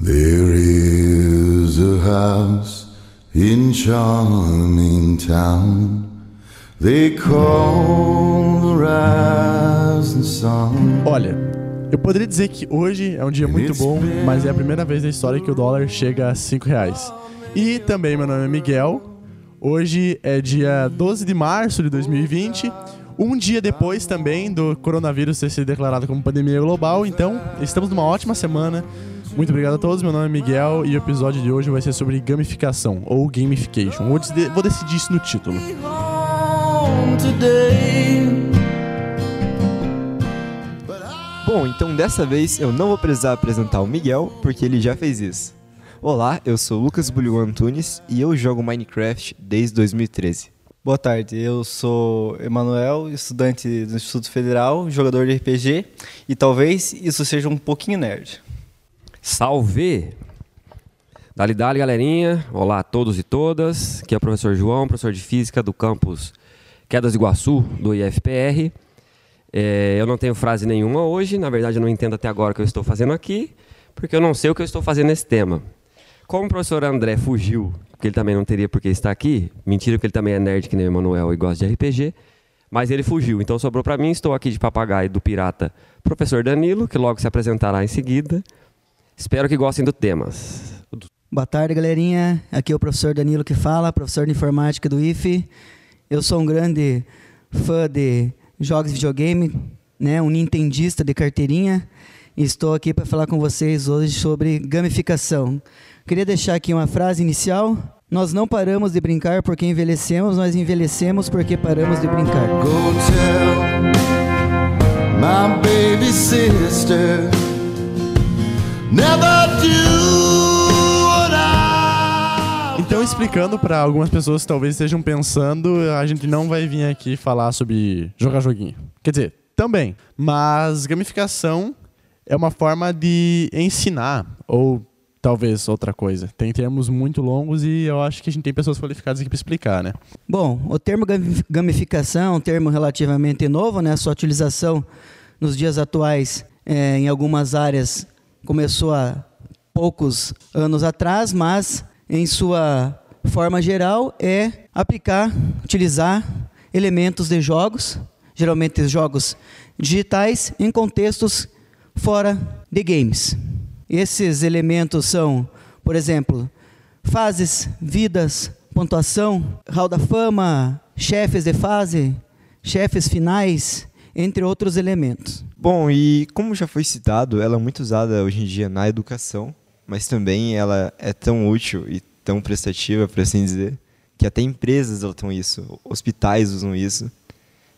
There is a house in charming town. They call the rising sun. Olha, eu poderia dizer que hoje é um dia muito bom, mas é a primeira vez na história que o dólar chega a 5 reais. E também meu nome é Miguel. Hoje é dia 12 de março de 2020, um dia depois também do coronavírus ter sido declarado como pandemia global. Então, estamos numa ótima semana. Muito obrigado a todos. Meu nome é Miguel e o episódio de hoje vai ser sobre gamificação ou gamification. Vou, decidir, vou decidir isso no título. Bom, então dessa vez eu não vou precisar apresentar o Miguel, porque ele já fez isso. Olá, eu sou Lucas Bullion Antunes e eu jogo Minecraft desde 2013. Boa tarde, eu sou Emanuel, estudante do Instituto Federal, jogador de RPG e talvez isso seja um pouquinho nerd. Salve! Dali, dali, galerinha. Olá a todos e todas. Aqui é o professor João, professor de Física do campus Quedas de Iguaçu, do IFPR. É, eu não tenho frase nenhuma hoje, na verdade eu não entendo até agora o que eu estou fazendo aqui, porque eu não sei o que eu estou fazendo nesse tema. Como o professor André fugiu, porque ele também não teria por que estar aqui, mentira porque ele também é nerd que nem o Emanuel e gosta de RPG, mas ele fugiu, então sobrou para mim, estou aqui de papagaio do pirata professor Danilo, que logo se apresentará em seguida. Espero que gostem do temas. Boa tarde, galerinha. Aqui é o professor Danilo que fala, professor de informática do IFE. Eu sou um grande fã de jogos de videogame, né, um nintendista de carteirinha. E estou aqui para falar com vocês hoje sobre gamificação. Queria deixar aqui uma frase inicial. Nós não paramos de brincar porque envelhecemos, nós envelhecemos porque paramos de brincar. Go tell my baby sister Então, explicando para algumas pessoas que talvez estejam pensando, a gente não vai vir aqui falar sobre jogar joguinho. Quer dizer, também. Mas gamificação é uma forma de ensinar, ou talvez outra coisa. Tem termos muito longos e eu acho que a gente tem pessoas qualificadas aqui para explicar, né? Bom, o termo gami- gamificação é um termo relativamente novo, né? Sua utilização nos dias atuais é, em algumas áreas começou há poucos anos atrás, mas em sua forma geral é aplicar, utilizar elementos de jogos, geralmente jogos digitais, em contextos fora de games. Esses elementos são, por exemplo, fases, vidas, pontuação, hall da fama, chefes de fase, chefes finais, entre outros elementos. Bom, e como já foi citado, ela é muito usada hoje em dia na educação, mas também ela é tão útil e tão prestativa, por assim dizer, que até empresas usam isso, hospitais usam isso.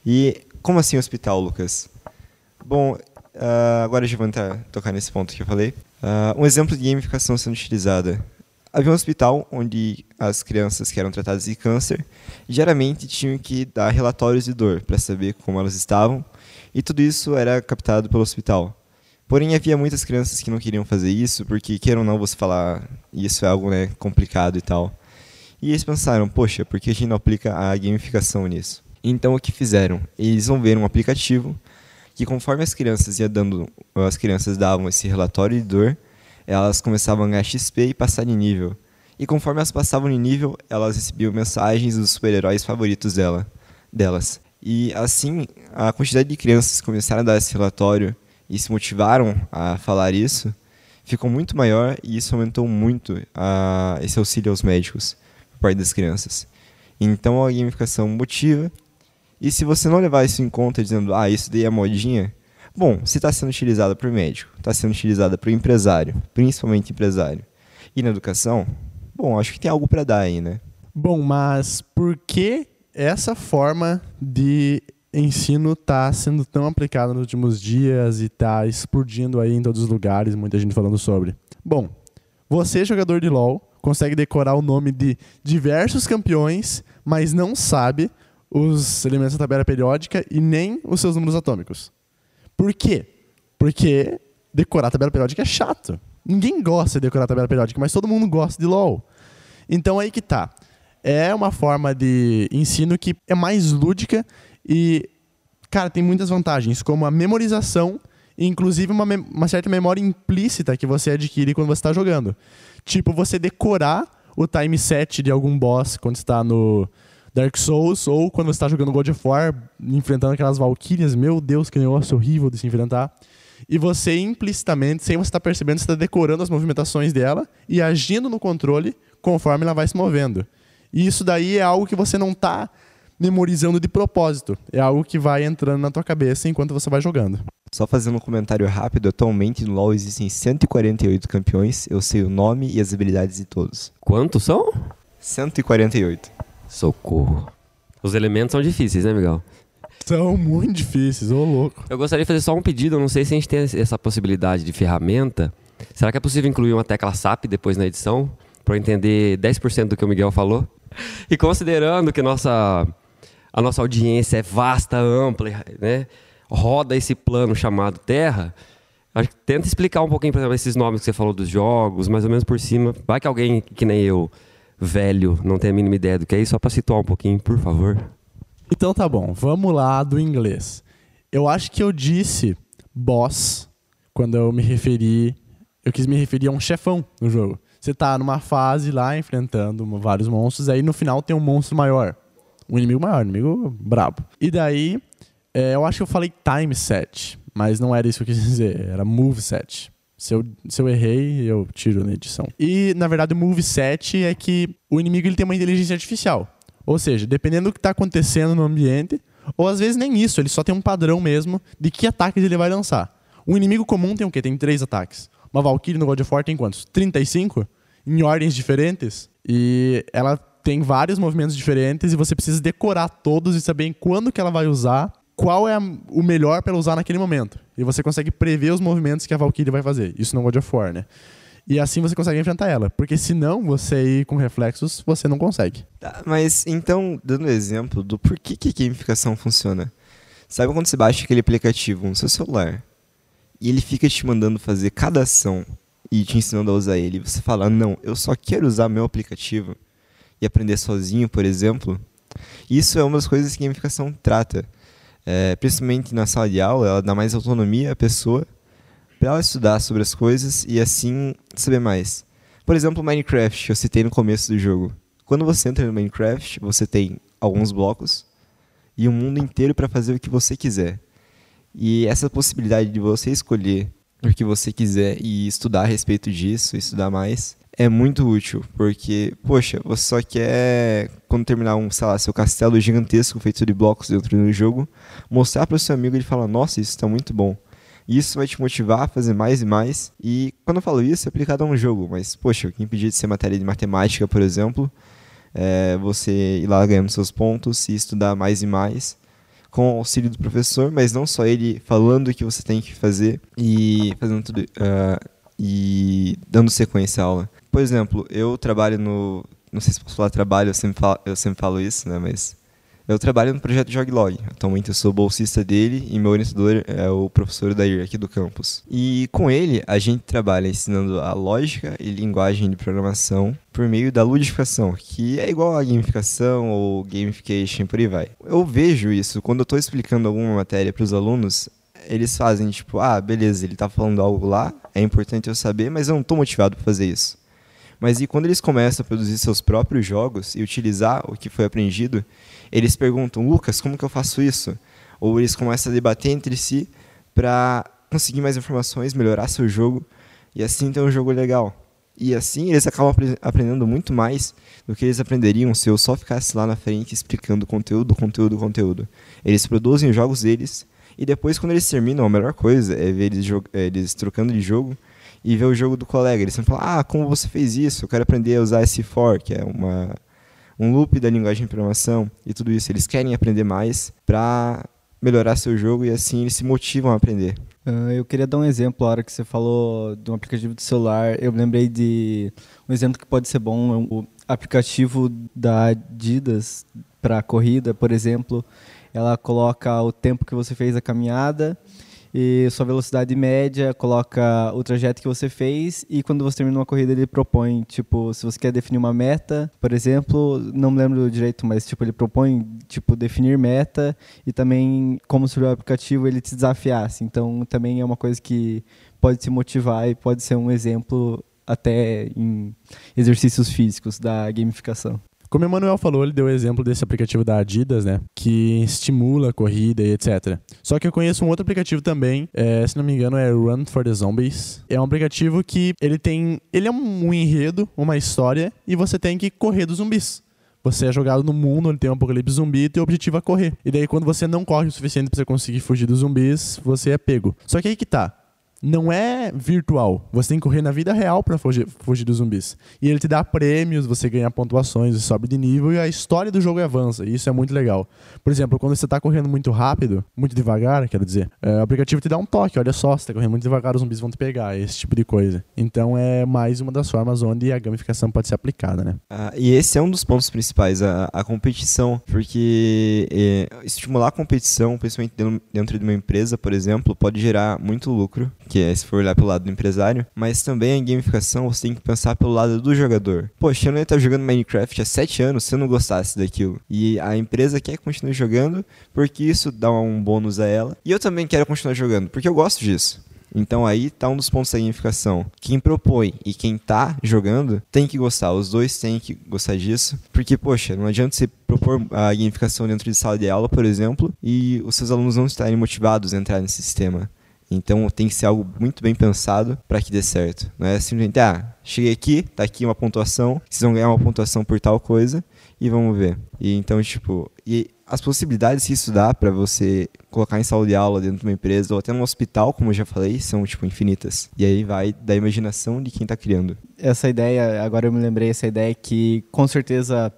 E como assim hospital, Lucas? Bom, ah, agora já vou entrar, tocar nesse ponto que eu falei. Ah, um exemplo de gamificação sendo utilizada. Havia um hospital onde as crianças que eram tratadas de câncer geralmente tinham que dar relatórios de dor para saber como elas estavam, e tudo isso era captado pelo hospital. Porém, havia muitas crianças que não queriam fazer isso, porque, queiram ou não, você falar isso é algo né, complicado e tal. E eles pensaram, poxa, por que a gente não aplica a gamificação nisso? Então, o que fizeram? Eles desenvolveram um aplicativo que, conforme as crianças iam dando, as crianças davam esse relatório de dor, elas começavam a ganhar XP e passar de nível. E conforme elas passavam de nível, elas recebiam mensagens dos super-heróis favoritos dela, delas. E assim, a quantidade de crianças que começaram a dar esse relatório e se motivaram a falar isso, ficou muito maior e isso aumentou muito a, esse auxílio aos médicos por parte das crianças. Então a gamificação motiva. E se você não levar isso em conta dizendo, ah, isso daí é modinha, bom, se está sendo utilizada por médico, está sendo utilizada por empresário, principalmente empresário, e na educação, bom, acho que tem algo para dar aí, né? Bom, mas por que essa forma de ensino está sendo tão aplicada nos últimos dias e está explodindo aí em todos os lugares, muita gente falando sobre? Bom, você, jogador de LoL, consegue decorar o nome de diversos campeões, mas não sabe os elementos da tabela periódica e nem os seus números atômicos. Por quê? Porque decorar a tabela periódica é chato. Ninguém gosta de decorar a tabela periódica, mas todo mundo gosta de LoL. Então aí que tá. É uma forma de ensino que é mais lúdica e, cara, tem muitas vantagens, como a memorização inclusive uma, uma certa memória implícita que você adquire quando você está jogando. Tipo, você decorar o time set de algum boss quando está no Dark Souls ou quando você está jogando God of War, enfrentando aquelas valquírias. Meu Deus, que negócio horrível de se enfrentar. E você implicitamente, sem você estar percebendo, você está decorando as movimentações dela e agindo no controle conforme ela vai se movendo. E isso daí é algo que você não está memorizando de propósito. É algo que vai entrando na tua cabeça enquanto você vai jogando. Só fazendo um comentário rápido, atualmente no LoL existem 148 campeões, eu sei o nome e as habilidades de todos. Quantos são? 148. Socorro. Os elementos são difíceis, né, Miguel? São muito difíceis, ô louco. Eu gostaria de fazer só um pedido, eu não sei se a gente tem essa possibilidade de ferramenta. Será que é possível incluir uma tecla SAP depois na edição? Para eu entender 10% do que o Miguel falou? E considerando que nossa, a nossa audiência é vasta, ampla, né? roda esse plano chamado Terra, acho que tenta explicar um pouquinho, por exemplo, esses nomes que você falou dos jogos, mais ou menos por cima. Vai que alguém que nem eu, velho, não tem a mínima ideia do que é isso, só para situar um pouquinho, por favor. Então tá bom, vamos lá do inglês. Eu acho que eu disse boss quando eu me referi. Eu quis me referir a um chefão no jogo. Você tá numa fase lá enfrentando vários monstros, aí no final tem um monstro maior. Um inimigo maior, um inimigo brabo. E daí, é, eu acho que eu falei time set, mas não era isso que eu quis dizer, era move set. Se eu, se eu errei, eu tiro na edição. E, na verdade, o move set é que o inimigo ele tem uma inteligência artificial. Ou seja, dependendo do que está acontecendo no ambiente, ou às vezes nem isso, ele só tem um padrão mesmo de que ataques ele vai lançar. Um inimigo comum tem o quê? Tem três ataques. Uma Valkyrie no God of War tem quantos? 35? Em ordens diferentes. E ela tem vários movimentos diferentes e você precisa decorar todos e saber quando que ela vai usar, qual é o melhor para usar naquele momento. E você consegue prever os movimentos que a Valkyrie vai fazer. Isso no God of War, né? E assim você consegue enfrentar ela. Porque se não você ir com reflexos, você não consegue. Tá, mas então, dando exemplo do porquê que gamificação funciona. Sabe quando você baixa aquele aplicativo no seu celular e ele fica te mandando fazer cada ação e te ensinando a usar ele, você fala, não, eu só quero usar meu aplicativo e aprender sozinho, por exemplo, isso é uma das coisas que gamificação trata. É, principalmente na sala de aula, ela dá mais autonomia à pessoa para ela estudar sobre as coisas e assim saber mais. Por exemplo, Minecraft, que eu citei no começo do jogo. Quando você entra no Minecraft, você tem alguns blocos e um mundo inteiro para fazer o que você quiser. E essa possibilidade de você escolher o que você quiser e estudar a respeito disso, estudar mais, é muito útil, porque, poxa, você só quer, quando terminar um, sei lá, seu castelo gigantesco feito de blocos dentro do jogo, mostrar para o seu amigo e ele fala, nossa, isso está muito bom. Isso vai te motivar a fazer mais e mais. E quando eu falo isso, é aplicado a um jogo. Mas, poxa, o que impedia de ser matéria de matemática, por exemplo, é você ir lá ganhando seus pontos e estudar mais e mais com o auxílio do professor, mas não só ele falando o que você tem que fazer e fazendo tudo ah, e dando sequência à aula. Por exemplo, eu trabalho no, não sei se posso falar trabalho, eu sempre falo, eu sempre falo isso, né, mas eu trabalho no projeto Joglog. Atualmente eu sou bolsista dele e meu orientador é o professor Dair aqui do campus. E com ele a gente trabalha ensinando a lógica e linguagem de programação por meio da ludificação, que é igual a gamificação ou gamification, por aí vai. Eu vejo isso quando eu estou explicando alguma matéria para os alunos, eles fazem tipo, ah, beleza, ele está falando algo lá, é importante eu saber, mas eu não estou motivado para fazer isso. Mas e quando eles começam a produzir seus próprios jogos e utilizar o que foi aprendido, eles perguntam, Lucas, como que eu faço isso? Ou eles começam a debater entre si para conseguir mais informações, melhorar seu jogo e assim ter um jogo legal. E assim eles acabam apre- aprendendo muito mais do que eles aprenderiam se eu só ficasse lá na frente explicando conteúdo, conteúdo, conteúdo. Eles produzem os jogos deles e depois quando eles terminam, a melhor coisa é ver eles, eh, eles trocando de jogo e ver o jogo do colega. Eles sempre falam, ah, como você fez isso? Eu quero aprender a usar esse for, que é uma, um loop da linguagem de programação e tudo isso. Eles querem aprender mais para melhorar seu jogo e assim eles se motivam a aprender. Ah, eu queria dar um exemplo, a hora que você falou de um aplicativo de celular, eu me lembrei de um exemplo que pode ser bom, é o aplicativo da Adidas para corrida, por exemplo, ela coloca o tempo que você fez a caminhada e sua velocidade média, coloca o trajeto que você fez e quando você termina uma corrida ele propõe, tipo, se você quer definir uma meta, por exemplo, não me lembro direito, mas tipo ele propõe, tipo, definir meta e também como se o aplicativo ele te desafiasse. Então também é uma coisa que pode te motivar e pode ser um exemplo até em exercícios físicos da gamificação. Como o Emanuel falou, ele deu o exemplo desse aplicativo da Adidas, né? Que estimula a corrida e etc. Só que eu conheço um outro aplicativo também, é, se não me engano é Run for the Zombies. É um aplicativo que ele tem... Ele é um enredo, uma história, e você tem que correr dos zumbis. Você é jogado no mundo onde tem um apocalipse zumbi e teu objetivo é correr. E daí, quando você não corre o suficiente pra você conseguir fugir dos zumbis, você é pego. Só que aí que tá não é virtual. Você tem que correr na vida real para fugir, fugir dos zumbis. E ele te dá prêmios, você ganha pontuações, sobe de nível e a história do jogo avança. E isso é muito legal. Por exemplo, quando você está correndo muito rápido, muito devagar, quero dizer, é, o aplicativo te dá um toque. Olha só, você está correndo muito devagar, os zumbis vão te pegar. Esse tipo de coisa. Então é mais uma das formas onde a gamificação pode ser aplicada, né? Ah, e esse é um dos pontos principais, a, a competição. Porque é, estimular a competição, principalmente dentro de uma empresa, por exemplo, pode gerar muito lucro que se for olhar pelo lado do empresário, mas também a gamificação você tem que pensar pelo lado do jogador. Poxa, eu não ia estar jogando Minecraft há 7 anos se eu não gostasse daquilo. E a empresa quer continuar jogando porque isso dá um bônus a ela. E eu também quero continuar jogando porque eu gosto disso. Então aí tá um dos pontos da gamificação. Quem propõe e quem tá jogando tem que gostar. Os dois têm que gostar disso. Porque, poxa, não adianta você propor a gamificação dentro de sala de aula, por exemplo, e os seus alunos não estarem motivados a entrar nesse sistema. Então tem que ser algo muito bem pensado para que dê certo. Não é simplesmente, ah, cheguei aqui, tá aqui uma pontuação, vocês vão ganhar uma pontuação por tal coisa e vamos ver. E então, tipo, e as possibilidades que isso dá para você colocar em sala de aula dentro de uma empresa ou até num hospital, como eu já falei, são tipo infinitas. E aí vai da imaginação de quem está criando. Essa ideia, agora eu me lembrei essa ideia que com certeza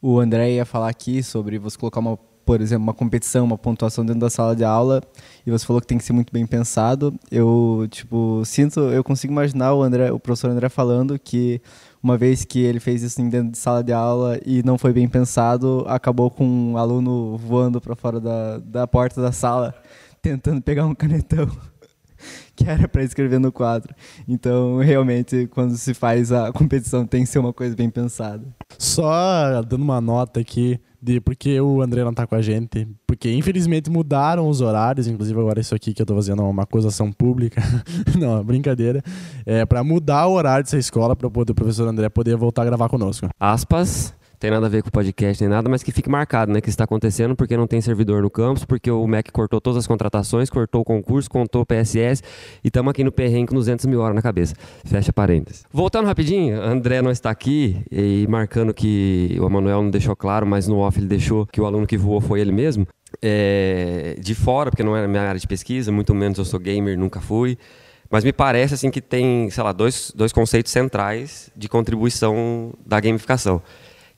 o André ia falar aqui sobre você colocar uma por exemplo, uma competição, uma pontuação dentro da sala de aula, você falou que tem que ser muito bem pensado. Eu, tipo, sinto, eu consigo imaginar o André, o professor André falando que uma vez que ele fez isso dentro de sala de aula e não foi bem pensado, acabou com um aluno voando para fora da, da porta da sala, tentando pegar um canetão que era para escrever no quadro. Então, realmente, quando se faz a competição, tem que ser uma coisa bem pensada. Só dando uma nota aqui, de porque o André não tá com a gente. Porque infelizmente mudaram os horários, inclusive agora isso aqui que eu tô fazendo é uma acusação pública. não, brincadeira. É para mudar o horário dessa escola para o professor André poder voltar a gravar conosco. Aspas, tem nada a ver com o podcast nem nada, mas que fique marcado, né? Que está acontecendo porque não tem servidor no campus, porque o MEC cortou todas as contratações, cortou o concurso, contou o PSS e estamos aqui no perrengue com 200 mil horas na cabeça. Fecha parênteses. Voltando rapidinho, André não está aqui e marcando que o Emanuel não deixou claro, mas no off ele deixou que o aluno que voou foi ele mesmo. É, de fora, porque não era minha área de pesquisa, muito menos eu sou gamer, nunca fui. Mas me parece assim que tem, sei lá, dois, dois conceitos centrais de contribuição da gamificação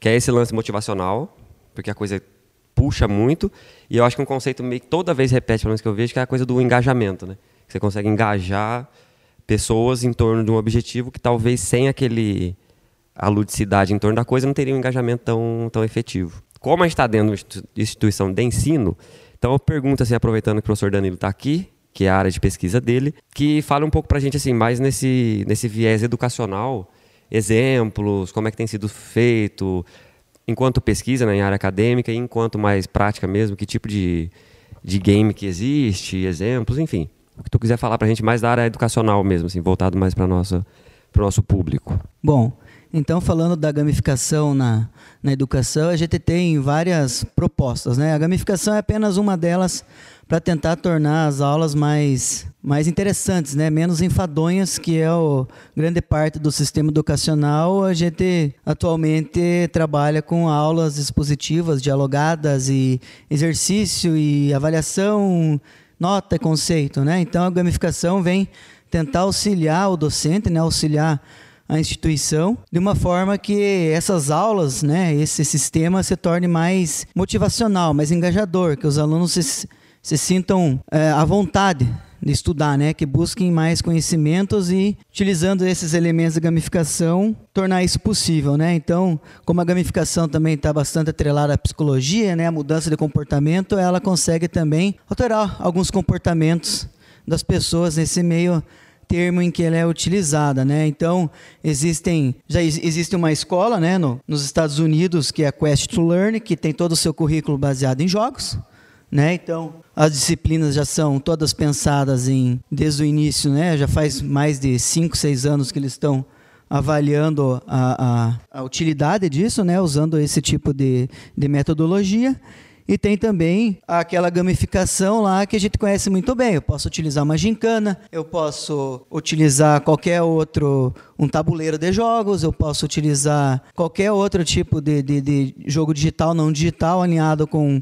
que é esse lance motivacional, porque a coisa puxa muito, e eu acho que um conceito meio que toda vez repete, pelo menos que eu vejo, que é a coisa do engajamento, né? Você consegue engajar pessoas em torno de um objetivo que talvez sem aquele a ludicidade em torno da coisa não teria um engajamento tão, tão efetivo. Como a gente está dentro de instituição de ensino, então eu pergunto assim, aproveitando que o professor Danilo está aqui, que é a área de pesquisa dele, que fale um pouco para a gente assim, mais nesse, nesse viés educacional, exemplos, como é que tem sido feito, enquanto pesquisa né, em área acadêmica e enquanto mais prática mesmo, que tipo de, de game que existe, exemplos, enfim. O que tu quiser falar para a gente mais da área educacional mesmo, assim, voltado mais para o nosso público. Bom, então falando da gamificação na, na educação, a gente tem várias propostas. Né? A gamificação é apenas uma delas para tentar tornar as aulas mais, mais interessantes, né? menos enfadonhas, que é o grande parte do sistema educacional. A gente atualmente trabalha com aulas expositivas, dialogadas e exercício e avaliação, nota e conceito. Né? Então a gamificação vem tentar auxiliar o docente, né? auxiliar a instituição de uma forma que essas aulas, né, esse sistema se torne mais motivacional, mais engajador, que os alunos se se sintam é, à vontade de estudar, né? Que busquem mais conhecimentos e, utilizando esses elementos de gamificação, tornar isso possível, né? Então, como a gamificação também está bastante atrelada à psicologia, né? A mudança de comportamento, ela consegue também alterar alguns comportamentos das pessoas nesse meio termo em que ela é utilizada, né? Então, existem já ex- existe uma escola, né, no, nos Estados Unidos, que é a Quest to Learn, que tem todo o seu currículo baseado em jogos, né? Então, as disciplinas já são todas pensadas em desde o início, né? Já faz mais de 5, 6 anos que eles estão avaliando a, a, a utilidade disso, né? Usando esse tipo de, de metodologia. E tem também aquela gamificação lá que a gente conhece muito bem. Eu posso utilizar uma gincana, eu posso utilizar qualquer outro, um tabuleiro de jogos, eu posso utilizar qualquer outro tipo de, de, de jogo digital, não digital, alinhado com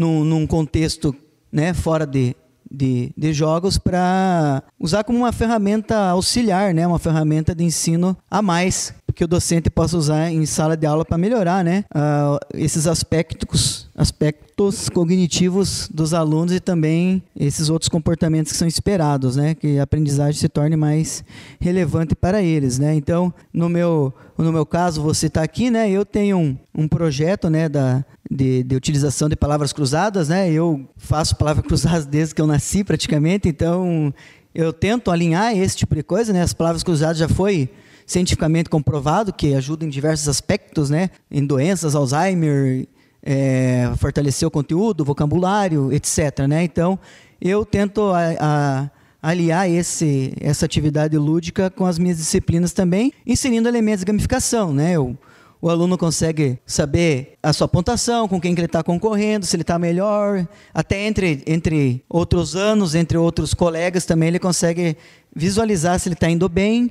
num, num contexto né, fora de, de, de jogos para usar como uma ferramenta auxiliar, né, uma ferramenta de ensino a mais que o docente possa usar em sala de aula para melhorar né, ah, esses aspectos, aspectos cognitivos dos alunos e também esses outros comportamentos que são esperados, né, que a aprendizagem se torne mais relevante para eles. Né. Então, no meu, no meu caso, você está aqui, né, eu tenho um, um projeto né, da, de, de, utilização de palavras cruzadas, né? Eu faço palavras cruzadas desde que eu nasci praticamente, então eu tento alinhar esse tipo de coisa, né? As palavras cruzadas já foi cientificamente comprovado que ajuda em diversos aspectos, né? Em doenças, Alzheimer, é, fortalecer o conteúdo, vocabulário, etc. Né? Então eu tento a, a, aliar esse, essa atividade lúdica com as minhas disciplinas também, inserindo elementos de gamificação, né? Eu, o aluno consegue saber a sua pontuação, com quem que ele está concorrendo, se ele está melhor, até entre, entre outros anos, entre outros colegas também ele consegue visualizar se ele está indo bem,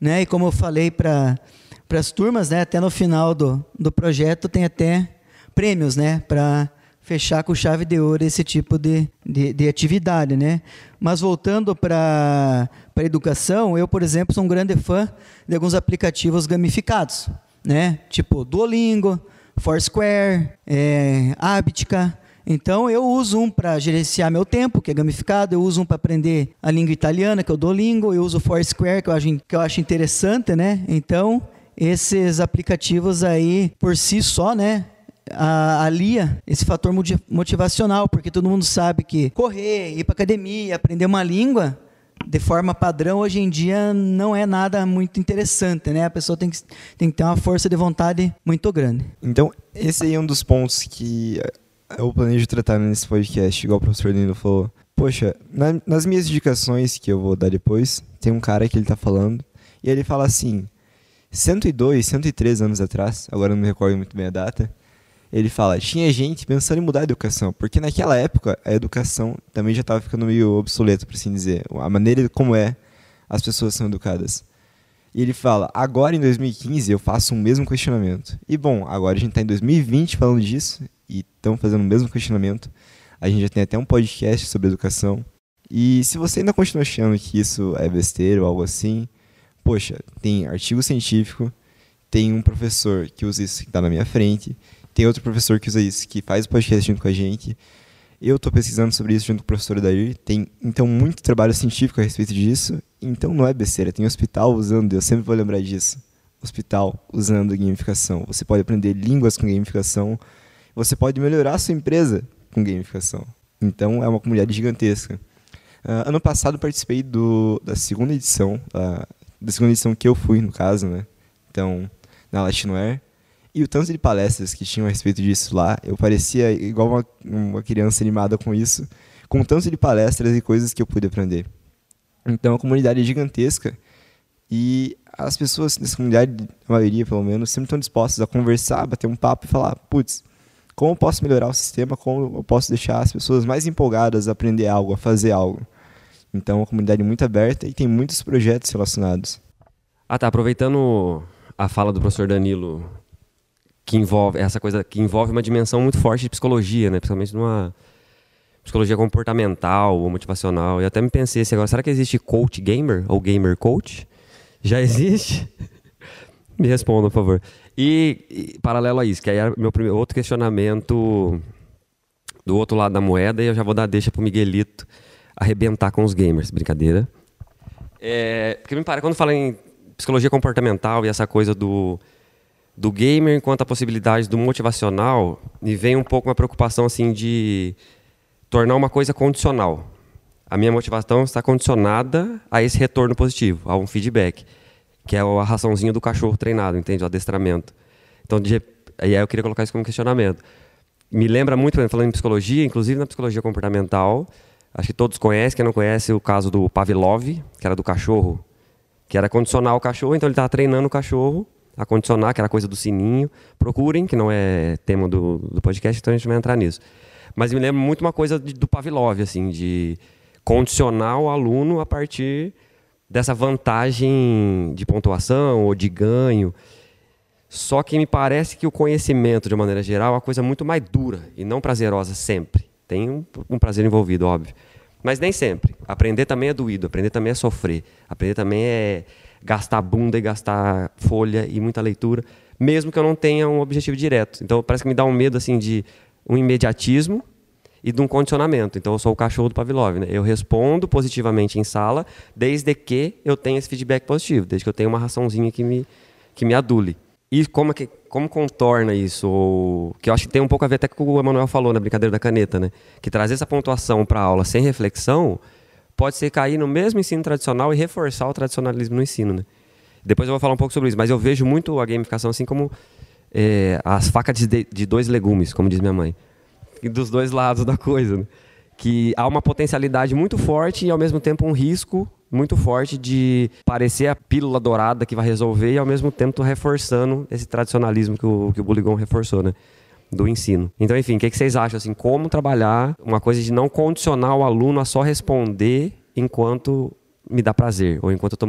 né? E como eu falei para para as turmas, né? Até no final do, do projeto tem até prêmios, né? Para fechar com chave de ouro esse tipo de, de, de atividade, né? Mas voltando para a educação, eu, por exemplo, sou um grande fã de alguns aplicativos gamificados né? Tipo Duolingo, Foursquare, é, Habitica. Então eu uso um para gerenciar meu tempo, que é gamificado, eu uso um para aprender a língua italiana, que é o Duolingo, eu uso o Foursquare, que eu acho, que eu acho interessante, né? Então, esses aplicativos aí, por si só, né? Alia esse fator motivacional, porque todo mundo sabe que correr, ir para academia, aprender uma língua de forma padrão, hoje em dia não é nada muito interessante, né? A pessoa tem que, tem que ter uma força de vontade muito grande. Então, esse aí é um dos pontos que eu planejo tratar nesse podcast, igual o professor Nino falou. Poxa, na, nas minhas indicações que eu vou dar depois, tem um cara que ele tá falando, e ele fala assim, 102, 103 anos atrás, agora não me recordo muito bem a data, ele fala, tinha gente pensando em mudar a educação, porque naquela época a educação também já estava ficando meio obsoleta, por assim dizer, a maneira como é as pessoas são educadas. E ele fala, agora em 2015 eu faço o mesmo questionamento. E bom, agora a gente está em 2020 falando disso, e estão fazendo o mesmo questionamento. A gente já tem até um podcast sobre educação. E se você ainda continua achando que isso é besteira ou algo assim, poxa, tem artigo científico, tem um professor que usa isso que está na minha frente, tem outro professor que usa isso, que faz o podcast junto com a gente. Eu estou pesquisando sobre isso junto com o professor Dair. Tem, então, muito trabalho científico a respeito disso. Então, não é besteira. Tem hospital usando, eu sempre vou lembrar disso. Hospital usando gamificação. Você pode aprender línguas com gamificação. Você pode melhorar a sua empresa com gamificação. Então, é uma comunidade gigantesca. Uh, ano passado, participei do, da segunda edição, uh, da segunda edição que eu fui, no caso, né? Então, na Latinoair. E o tanto de palestras que tinham a respeito disso lá, eu parecia igual uma, uma criança animada com isso, com o tanto de palestras e coisas que eu pude aprender. Então a comunidade é gigantesca e as pessoas nessa comunidade, a maioria pelo menos, sempre estão dispostas a conversar, bater um papo e falar: putz, como eu posso melhorar o sistema? Como eu posso deixar as pessoas mais empolgadas a aprender algo, a fazer algo? Então, é uma comunidade muito aberta e tem muitos projetos relacionados. Ah, tá. Aproveitando a fala do professor Danilo que envolve essa coisa que envolve uma dimensão muito forte de psicologia, né? Principalmente numa psicologia comportamental ou motivacional. E até me pensei assim, agora, será que existe coach gamer ou gamer coach? Já existe? me responda, por favor. E, e, paralelo a isso, que aí é meu primeiro, outro questionamento do outro lado da moeda, e eu já vou dar deixa pro Miguelito arrebentar com os gamers, brincadeira. É, porque me parece, quando fala em psicologia comportamental e essa coisa do do gamer enquanto a possibilidade do motivacional, me vem um pouco uma preocupação assim de tornar uma coisa condicional. a minha motivação está condicionada a esse retorno positivo, a um feedback, que é a raçãozinha do cachorro treinado, entende? O adestramento. Então, de, aí eu queria colocar isso como questionamento. Me lembra muito, falando em psicologia, inclusive na psicologia comportamental, acho que todos conhecem, quem não conhece, o caso do Pavlov, que era do cachorro, que era condicionar o cachorro, então ele estava treinando o cachorro a condicionar, que era coisa do sininho. Procurem, que não é tema do, do podcast, então a gente vai entrar nisso. Mas me lembra muito uma coisa de, do Pavlov, assim, de condicionar o aluno a partir dessa vantagem de pontuação ou de ganho. Só que me parece que o conhecimento, de maneira geral, é uma coisa muito mais dura e não prazerosa sempre. Tem um, um prazer envolvido, óbvio. Mas nem sempre. Aprender também é doído, aprender também é sofrer, aprender também é gastar bunda e gastar folha e muita leitura, mesmo que eu não tenha um objetivo direto. Então parece que me dá um medo assim de um imediatismo e de um condicionamento. Então eu sou o cachorro do Pavlov, né? Eu respondo positivamente em sala, desde que eu tenha esse feedback positivo, desde que eu tenha uma raçãozinha que me que me adule. E como é que como contorna isso? Ou, que eu acho que tem um pouco a ver até com o que o Emanuel falou na brincadeira da caneta, né? Que trazer essa pontuação para a aula sem reflexão pode ser cair no mesmo ensino tradicional e reforçar o tradicionalismo no ensino, né? Depois eu vou falar um pouco sobre isso, mas eu vejo muito a gamificação assim como é, as facas de, de, dois legumes, como diz minha mãe. E dos dois lados da coisa, né? Que há uma potencialidade muito forte e ao mesmo tempo um risco muito forte de parecer a pílula dourada que vai resolver e ao mesmo tempo reforçando esse tradicionalismo que o, que o Buligon reforçou, né? Do ensino. Então, enfim, o que, que vocês acham? Assim, como trabalhar uma coisa de não condicionar o aluno a só responder enquanto me dá prazer, ou enquanto eu estou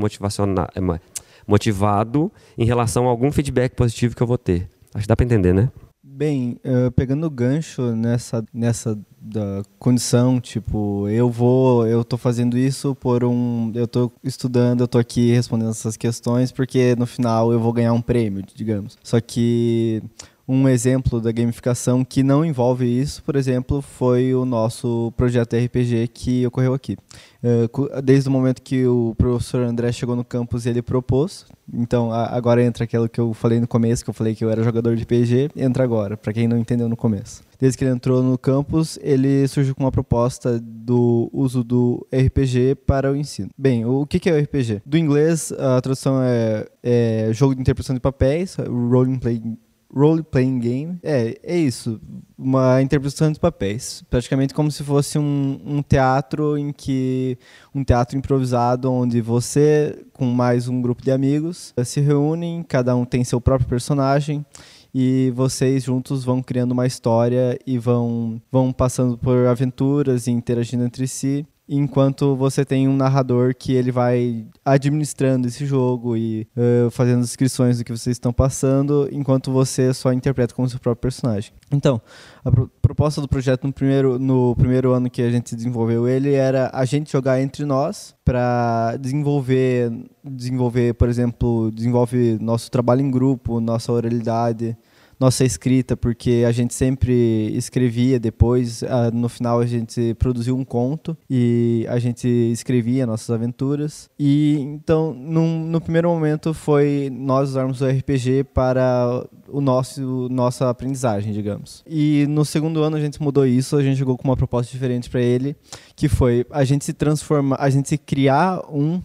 é, motivado em relação a algum feedback positivo que eu vou ter. Acho que dá para entender, né? Bem, uh, pegando o gancho nessa, nessa da condição, tipo, eu vou, eu tô fazendo isso por um, eu tô estudando, eu tô aqui respondendo essas questões porque no final eu vou ganhar um prêmio, digamos. Só que um exemplo da gamificação que não envolve isso, por exemplo, foi o nosso projeto RPG que ocorreu aqui. Eh, desde o momento que o professor André chegou no campus, ele propôs. Então, agora entra aquilo que eu falei no começo, que eu falei que eu era jogador de RPG, entra agora, para quem não entendeu no começo. Desde que ele entrou no campus, ele surgiu com uma proposta do uso do RPG para o ensino. Bem, o que é o RPG? Do inglês, a tradução é, é jogo de interpretação de papéis, role playing role-playing game. É, é isso. Uma interpretação de papéis. Praticamente como se fosse um, um teatro em que. Um teatro improvisado onde você, com mais um grupo de amigos, se reúnem, cada um tem seu próprio personagem e vocês juntos vão criando uma história e vão, vão passando por aventuras e interagindo entre si enquanto você tem um narrador que ele vai administrando esse jogo e uh, fazendo descrições do que vocês estão passando, enquanto você só interpreta como seu próprio personagem. Então, a pro proposta do projeto no primeiro, no primeiro ano que a gente desenvolveu ele era a gente jogar entre nós para desenvolver, desenvolver, por exemplo, desenvolve nosso trabalho em grupo, nossa oralidade, nossa escrita, porque a gente sempre escrevia depois, no final a gente produziu um conto e a gente escrevia nossas aventuras. E então, num, no primeiro momento foi nós usarmos o RPG para o nosso nossa aprendizagem, digamos. E no segundo ano a gente mudou isso, a gente jogou com uma proposta diferente para ele, que foi a gente se transformar, a gente se criar um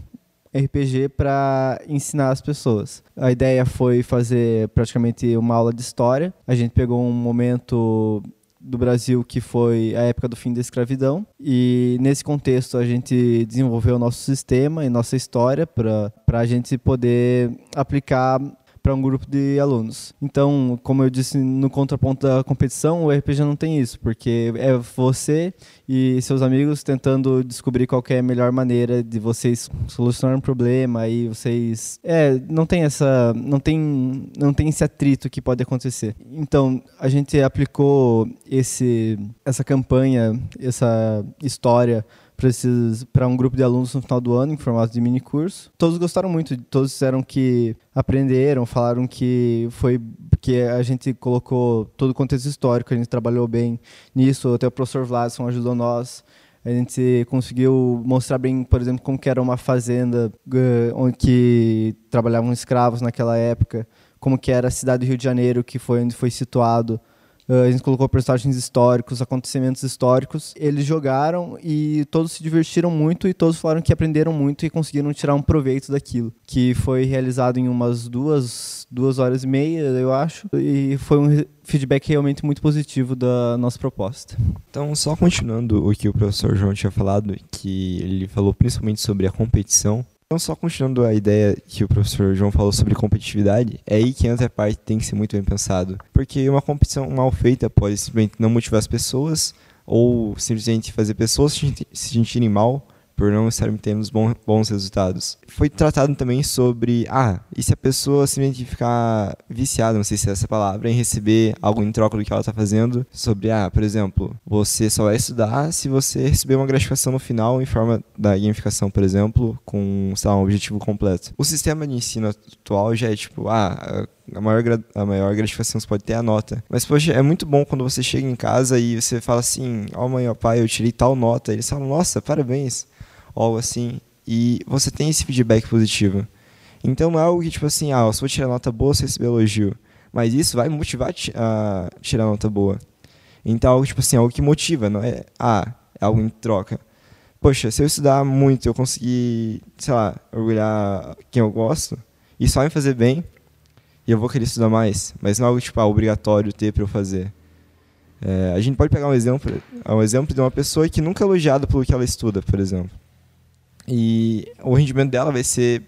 RPG para ensinar as pessoas. A ideia foi fazer praticamente uma aula de história. A gente pegou um momento do Brasil que foi a época do fim da escravidão e nesse contexto a gente desenvolveu o nosso sistema e nossa história para a gente poder aplicar para um grupo de alunos. Então, como eu disse no contraponto da competição, o RPG não tem isso, porque é você e seus amigos tentando descobrir qual é a melhor maneira de vocês solucionar um problema e vocês é, não tem essa não tem não tem esse atrito que pode acontecer. Então, a gente aplicou esse essa campanha, essa história para um grupo de alunos no final do ano, em formato de mini curso. Todos gostaram muito, todos disseram que aprenderam, falaram que foi porque a gente colocou todo o contexto histórico, a gente trabalhou bem nisso, até o professor Vladson ajudou nós. A gente conseguiu mostrar bem, por exemplo, como era uma fazenda uh, onde trabalhavam escravos naquela época, como que era a cidade do Rio de Janeiro, que foi onde foi situado a gente colocou personagens históricos, acontecimentos históricos. Eles jogaram e todos se divertiram muito e todos falaram que aprenderam muito e conseguiram tirar um proveito daquilo. Que foi realizado em umas duas, duas horas e meia, eu acho. E foi um feedback realmente muito positivo da nossa proposta. Então, só continuando o que o professor João tinha falado, que ele falou principalmente sobre a competição. Então, só continuando a ideia que o professor João falou sobre competitividade, é aí que entra a parte tem que ser muito bem pensado. Porque uma competição mal feita pode simplesmente não motivar as pessoas, ou simplesmente fazer pessoas se sentirem mal por não estarem tendo bons resultados. Foi tratado também sobre, ah, e se a pessoa simplesmente ficar viciada, não sei se é essa palavra, em receber algo em troca do que ela está fazendo, sobre, ah, por exemplo, você só vai estudar se você receber uma gratificação no final em forma da gamificação, por exemplo, com, sei lá, um objetivo completo. O sistema de ensino atual já é tipo, ah, a maior, a maior gratificação você pode ter é a nota. Mas, poxa, é muito bom quando você chega em casa e você fala assim, ó oh, mãe, ó oh, pai, eu tirei tal nota. Eles falam, nossa, parabéns algo assim, e você tem esse feedback positivo. Então não é algo que, tipo assim, ah, se vou tirar nota boa, você receber elogio. Mas isso vai motivar a tirar nota boa. Então, algo, tipo assim, algo que motiva, não é, ah, é algo em troca. Poxa, se eu estudar muito, eu conseguir, sei lá, orgulhar quem eu gosto, e só me fazer bem, e eu vou querer estudar mais. Mas não é algo, tipo, ah, obrigatório ter para eu fazer. É, a gente pode pegar um exemplo, um exemplo de uma pessoa que nunca é elogiada pelo que ela estuda, por exemplo. E o rendimento dela vai ser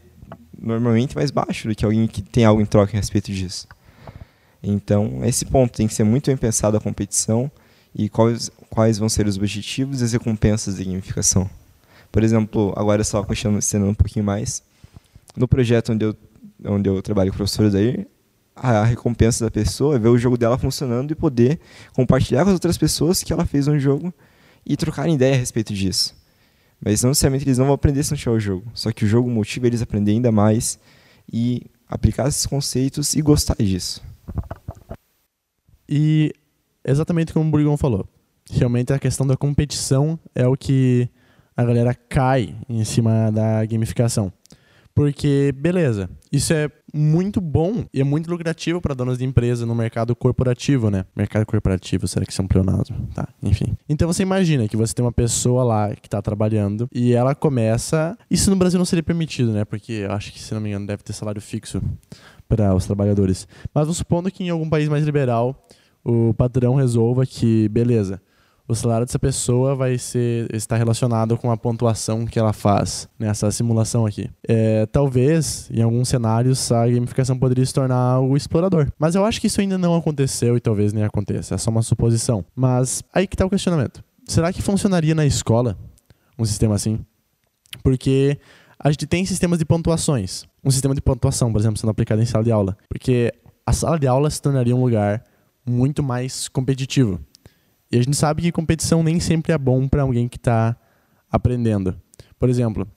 normalmente mais baixo do que alguém que tem algo em troca a respeito disso. Então, esse ponto tem que ser muito bem pensado a competição e quais, quais vão ser os objetivos e as recompensas de gamificação. Por exemplo, agora só continuando um pouquinho mais, no projeto onde eu, onde eu trabalho com o professor Daí, a recompensa da pessoa é ver o jogo dela funcionando e poder compartilhar com as outras pessoas que ela fez um jogo e trocar ideia a respeito disso. Mas não necessariamente eles não vão aprender se não tiver o jogo. Só que o jogo motiva eles a aprender ainda mais e aplicar esses conceitos e gostar disso. E exatamente como o Burgão falou. Realmente a questão da competição é o que a galera cai em cima da gamificação. Porque, beleza, isso é muito bom e é muito lucrativo para donos de empresa no mercado corporativo, né? Mercado corporativo, será que isso é um pleonasmo? Tá, enfim. Então você imagina que você tem uma pessoa lá que está trabalhando e ela começa. Isso no Brasil não seria permitido, né? Porque eu acho que, se não me engano, deve ter salário fixo para os trabalhadores. Mas supondo que em algum país mais liberal o patrão resolva que, beleza o salário dessa pessoa vai ser estar relacionado com a pontuação que ela faz nessa simulação aqui. É, talvez, em alguns cenários, a gamificação poderia se tornar o explorador. Mas eu acho que isso ainda não aconteceu e talvez nem aconteça. É só uma suposição. Mas aí que está o questionamento. Será que funcionaria na escola um sistema assim? Porque a gente tem sistemas de pontuações. Um sistema de pontuação, por exemplo, sendo aplicado em sala de aula. Porque a sala de aula se tornaria um lugar muito mais competitivo. E a gente sabe que competição nem sempre é bom para alguém que está aprendendo. Por exemplo,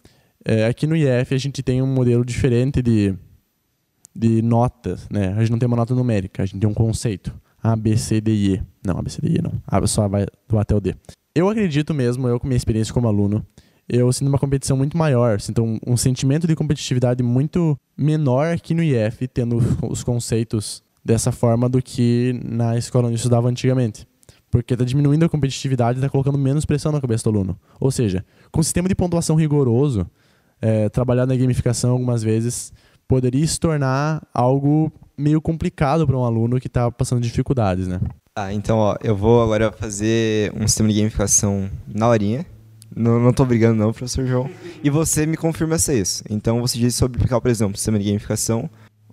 é, aqui no IF a gente tem um modelo diferente de, de notas. Né? A gente não tem uma nota numérica, a gente tem um conceito. A, B, C, D, E. Não, A, B, C, D, E não. A só vai do A até o D. Eu acredito mesmo, eu com minha experiência como aluno, eu sinto uma competição muito maior, sinto um, um sentimento de competitividade muito menor aqui no IF, tendo os conceitos dessa forma do que na escola onde eu estudava antigamente. Porque está diminuindo a competitividade e está colocando menos pressão na cabeça do aluno. Ou seja, com um sistema de pontuação rigoroso, é, trabalhar na gamificação algumas vezes poderia se tornar algo meio complicado para um aluno que está passando dificuldades, né? Ah, então, ó, eu vou agora fazer um sistema de gamificação na horinha. Não, não tô brigando não, professor João. E você me confirma se é isso. Então, você diz sobre aplicar, por exemplo, um sistema de gamificação,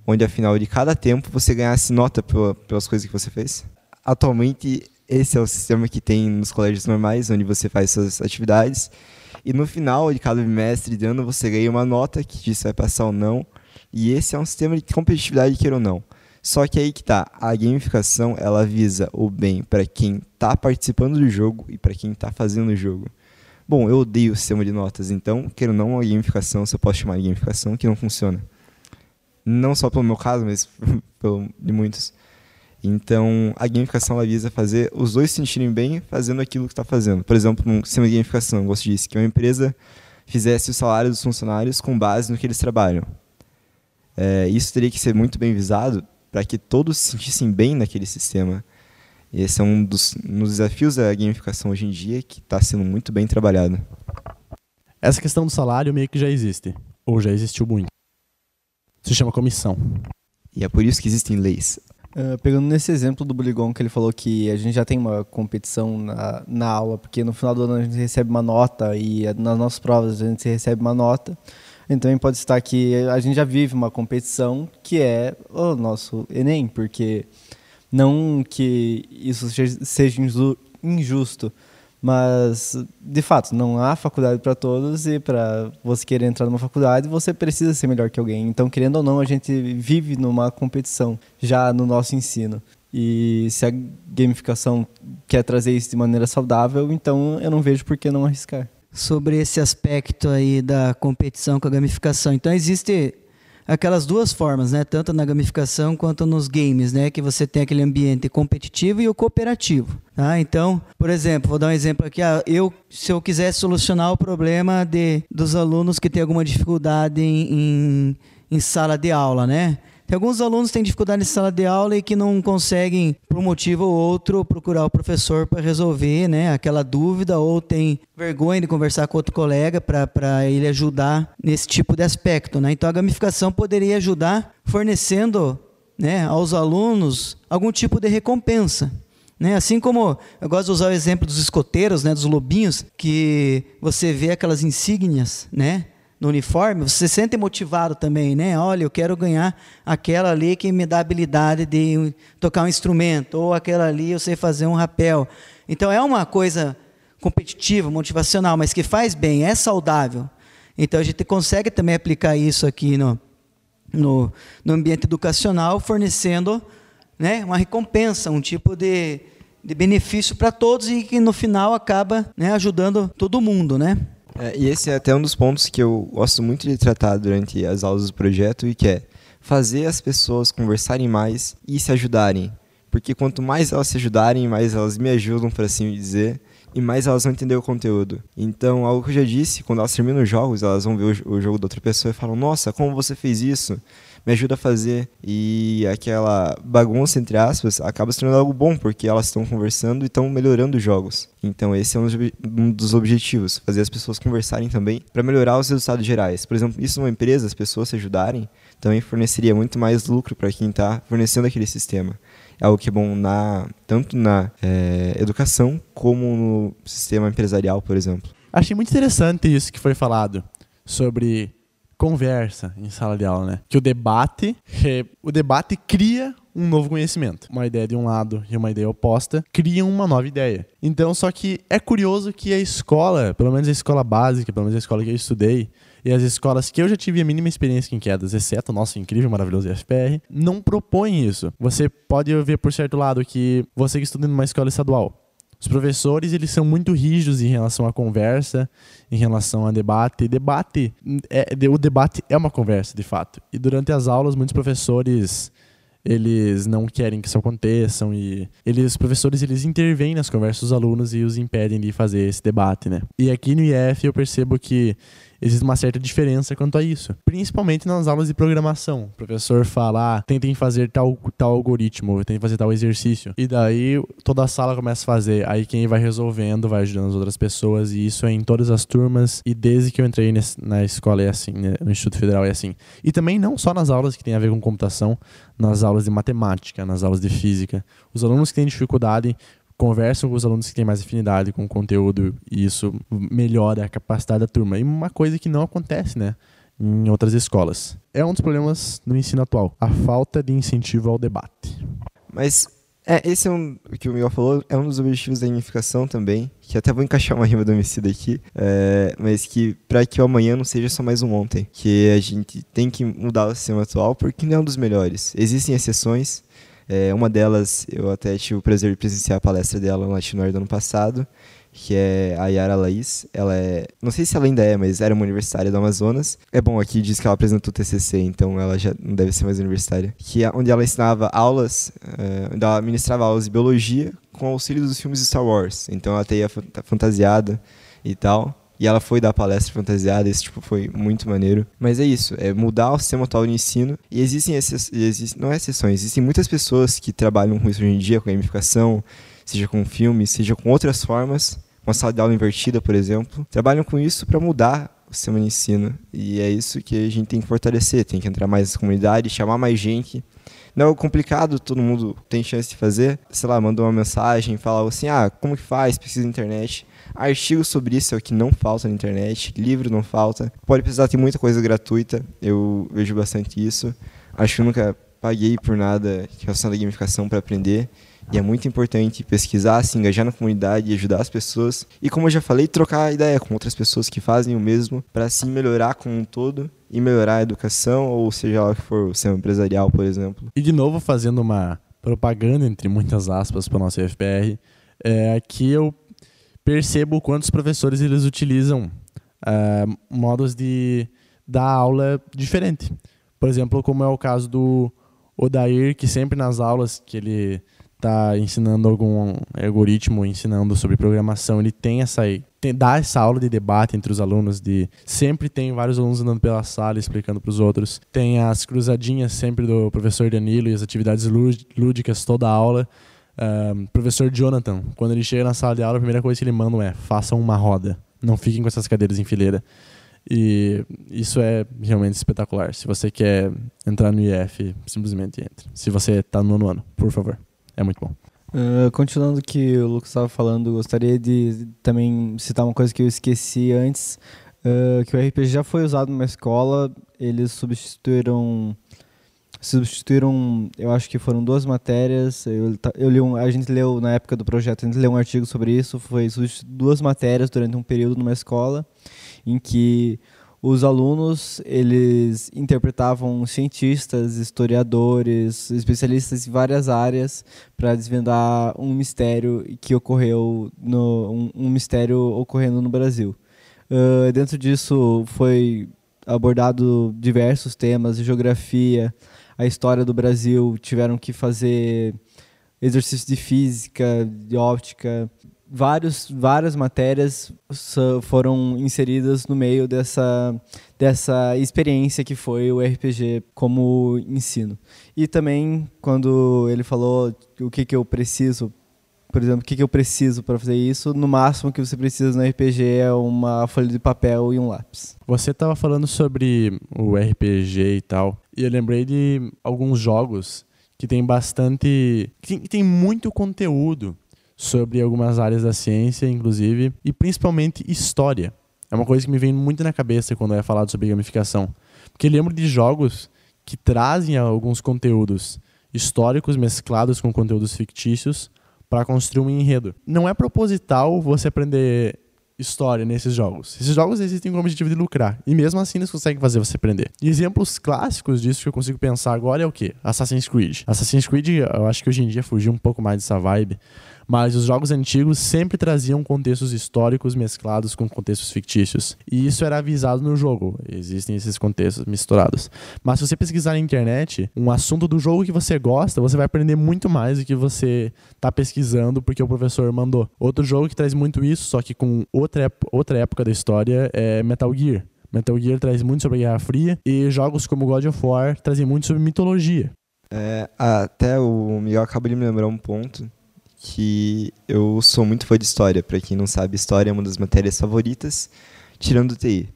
onde, afinal de cada tempo, você ganhasse nota pelas coisas que você fez. Atualmente, esse é o sistema que tem nos colégios normais, onde você faz suas atividades. E no final de cada bimestre de ano, você ganha uma nota que diz se vai passar ou não. E esse é um sistema de competitividade, queira ou não. Só que aí que tá, a gamificação, ela visa o bem para quem está participando do jogo e para quem está fazendo o jogo. Bom, eu odeio o sistema de notas, então, quero não, a gamificação, se eu posso chamar de gamificação, que não funciona. Não só pelo meu caso, mas pelo de muitos. Então, a gamificação ela visa fazer os dois se sentirem bem fazendo aquilo que está fazendo. Por exemplo, no sistema de gamificação, eu gosto disso, que uma empresa fizesse o salário dos funcionários com base no que eles trabalham. É, isso teria que ser muito bem visado para que todos se sentissem bem naquele sistema. E esse é um dos, um dos desafios da gamificação hoje em dia que está sendo muito bem trabalhado. Essa questão do salário meio que já existe, ou já existiu muito. Se chama comissão. E é por isso que existem leis. Uh, pegando nesse exemplo do Buligon, que ele falou que a gente já tem uma competição na, na aula, porque no final do ano a gente recebe uma nota e nas nossas provas a gente recebe uma nota. Então pode estar que a gente já vive uma competição que é o nosso Enem, porque não que isso seja injusto, mas de fato não há faculdade para todos e para você querer entrar numa faculdade você precisa ser melhor que alguém. Então querendo ou não a gente vive numa competição já no nosso ensino. E se a gamificação quer trazer isso de maneira saudável, então eu não vejo por que não arriscar. Sobre esse aspecto aí da competição com a gamificação. Então existe aquelas duas formas, né? Tanto na gamificação quanto nos games, né? Que você tem aquele ambiente competitivo e o cooperativo. Tá? Então, por exemplo, vou dar um exemplo aqui. Ah, eu, se eu quisesse solucionar o problema de, dos alunos que têm alguma dificuldade em, em, em sala de aula, né? Alguns alunos têm dificuldade em sala de aula e que não conseguem, por um motivo ou outro, procurar o professor para resolver né, aquela dúvida ou tem vergonha de conversar com outro colega para ele ajudar nesse tipo de aspecto. Né? Então a gamificação poderia ajudar fornecendo né, aos alunos algum tipo de recompensa. Né? Assim como eu gosto de usar o exemplo dos escoteiros, né, dos lobinhos, que você vê aquelas insígnias, né, no uniforme, você se sente motivado também, né? Olha, eu quero ganhar aquela ali que me dá habilidade de tocar um instrumento, ou aquela ali eu sei fazer um rapel. Então é uma coisa competitiva, motivacional, mas que faz bem, é saudável. Então a gente consegue também aplicar isso aqui no, no, no ambiente educacional, fornecendo né, uma recompensa, um tipo de, de benefício para todos e que no final acaba né, ajudando todo mundo, né? É, e esse é até um dos pontos que eu gosto muito de tratar durante as aulas do projeto e que é fazer as pessoas conversarem mais e se ajudarem. Porque quanto mais elas se ajudarem, mais elas me ajudam, por assim dizer, e mais elas vão entender o conteúdo. Então, algo que eu já disse, quando elas terminam os jogos, elas vão ver o, jogo da outra pessoa e falam: Nossa, como você fez isso? Me ajuda a fazer. E aquela bagunça, entre aspas, acaba se tornando algo bom, porque elas estão conversando e estão melhorando os jogos. Então, esse é um dos objetivos: fazer as pessoas conversarem também para melhorar os resultados gerais. Por exemplo, isso numa empresa, as pessoas se ajudarem, também forneceria muito mais lucro para quem está fornecendo aquele sistema. É algo que é bom na, tanto na é, educação como no sistema empresarial, por exemplo. Achei muito interessante isso que foi falado sobre conversa em sala de aula, né? Que o debate, o debate cria um novo conhecimento. Uma ideia de um lado e uma ideia oposta criam uma nova ideia. Então, só que é curioso que a escola, pelo menos a escola básica, pelo menos a escola que eu estudei, e as escolas que eu já tive a mínima experiência em quedas, exceto o nosso incrível, maravilhoso IFPR, não propõem isso. Você pode ver por certo lado que você que estuda numa escola estadual, os professores, eles são muito rígidos em relação à conversa, em relação a debate. Debate, é, o debate é uma conversa, de fato. E durante as aulas, muitos professores eles não querem que isso aconteça e eles, os professores eles intervêm nas conversas dos alunos e os impedem de fazer esse debate, né? E aqui no IF eu percebo que existe uma certa diferença quanto a isso. Principalmente nas aulas de programação. O professor fala, ah, tentem fazer tal, tal algoritmo, tentem fazer tal exercício. E daí toda a sala começa a fazer. Aí quem vai resolvendo vai ajudando as outras pessoas. E isso é em todas as turmas. E desde que eu entrei nesse, na escola é assim, né? no Instituto Federal é assim. E também não só nas aulas que tem a ver com computação, nas aulas de matemática, nas aulas de física. Os alunos que têm dificuldade conversam com os alunos que têm mais afinidade com o conteúdo e isso melhora a capacidade da turma. E uma coisa que não acontece, né? Em outras escolas. É um dos problemas do ensino atual, a falta de incentivo ao debate. Mas é, esse é um, o que o Miguel falou, é um dos objetivos da gamificação também, que até vou encaixar uma rima do homicida aqui, é, mas que para que o amanhã não seja só mais um ontem, que a gente tem que mudar o sistema atual porque não é um dos melhores. Existem exceções, é, uma delas, eu até tive o prazer de presenciar a palestra dela no Latinoar do ano passado, que é a Yara Laís. Ela é, não sei se ela ainda é, mas era uma universitária do Amazonas. É bom, aqui diz que ela apresentou o TCC, então ela já não deve ser mais universitária. Que é onde ela ensinava aulas, é, onde ela ministrava aulas de biologia com auxílio dos filmes de Star Wars. Então ela teia fantasiada e tal. E ela foi dar palestra fantasiada, isso tipo, foi muito maneiro. Mas é isso, é mudar o sistema atual de ensino. E existem, exce existe, não é exceções, existem muitas pessoas que trabalham com isso hoje em dia, com gamificação, seja com filme, seja com outras formas, uma sala de aula invertida, por exemplo, trabalham com isso para mudar o sistema de ensino. E é isso que a gente tem que fortalecer, tem que entrar mais na comunidade, chamar mais gente. Não é complicado, todo mundo tem chance de fazer. Sei lá, manda uma mensagem, fala assim: ah, como que faz? Precisa de internet. Artigos sobre isso é o que não falta na internet, livro não falta. Pode precisar, tem muita coisa gratuita, eu vejo bastante isso. Acho que eu nunca paguei por nada relacionado à gamificação para aprender. E é muito importante pesquisar, se engajar na comunidade, ajudar as pessoas. E como eu já falei, trocar ideia com outras pessoas que fazem o mesmo, para assim melhorar como um todo e melhorar a educação, ou seja lá que for, o sistema empresarial, por exemplo. E de novo, fazendo uma propaganda, entre muitas aspas, para o nosso FPR, é, aqui eu percebo quantos professores eles utilizam uh, modos de dar aula diferente. Por exemplo, como é o caso do Odair, que sempre nas aulas que ele está ensinando algum algoritmo, ensinando sobre programação, ele tem essa tem, dá essa aula de debate entre os alunos, de sempre tem vários alunos andando pela sala explicando para os outros. Tem as cruzadinhas sempre do professor Danilo e as atividades lúdicas toda a aula. Um, professor Jonathan, quando ele chega na sala de aula, a primeira coisa que ele manda é: façam uma roda, não fiquem com essas cadeiras em fileira. E isso é realmente espetacular. Se você quer entrar no IF, simplesmente entre. Se você está no nono ano, por favor. É muito bom. Uh, continuando o que o Lucas estava falando, gostaria de também citar uma coisa que eu esqueci antes, uh, que o RPG já foi usado numa escola, eles substituíram substituíram, eu acho que foram duas matérias. Eu, eu li um, a gente leu na época do projeto, a gente leu um artigo sobre isso. Foi duas matérias durante um período numa escola em que os alunos eles interpretavam cientistas, historiadores, especialistas em várias áreas para desvendar um mistério que ocorreu no um, um mistério ocorrendo no Brasil. Uh, dentro disso foi abordado diversos temas, geografia, a história do Brasil, tiveram que fazer exercícios de física, de óptica, vários, várias matérias foram inseridas no meio dessa, dessa experiência que foi o RPG como ensino. E também, quando ele falou o que, que eu preciso, por exemplo, o que, que eu preciso para fazer isso, no máximo que você precisa no RPG é uma folha de papel e um lápis. Você estava falando sobre o RPG e tal. E eu lembrei de alguns jogos que tem bastante. que tem muito conteúdo sobre algumas áreas da ciência, inclusive, e principalmente história. É uma coisa que me vem muito na cabeça quando é falado sobre gamificação. Porque lembro de jogos que trazem alguns conteúdos históricos mesclados com conteúdos fictícios para construir um enredo. Não é proposital você aprender história nesses jogos. Esses jogos existem com o objetivo de lucrar. E mesmo assim eles conseguem fazer você aprender. E exemplos clássicos disso que eu consigo pensar agora é o quê? Assassin's Creed. Assassin's Creed, eu acho que hoje em dia fugiu um pouco mais dessa vibe. Mas os jogos antigos sempre traziam contextos históricos mesclados com contextos fictícios. E isso era avisado no jogo. Existem esses contextos misturados. Mas se você pesquisar na internet um assunto do jogo que você gosta, você vai aprender muito mais do que você está pesquisando porque o professor mandou. Outro jogo que traz muito isso, só que com outra, outra época da história, é Metal Gear. Metal Gear traz muito sobre a Guerra Fria e jogos como God of War trazem muito sobre mitologia. É, até o Miguel acaba de me lembrar um ponto que eu sou muito fã de história. Para quem não sabe, história é uma das matérias favoritas, tirando TI.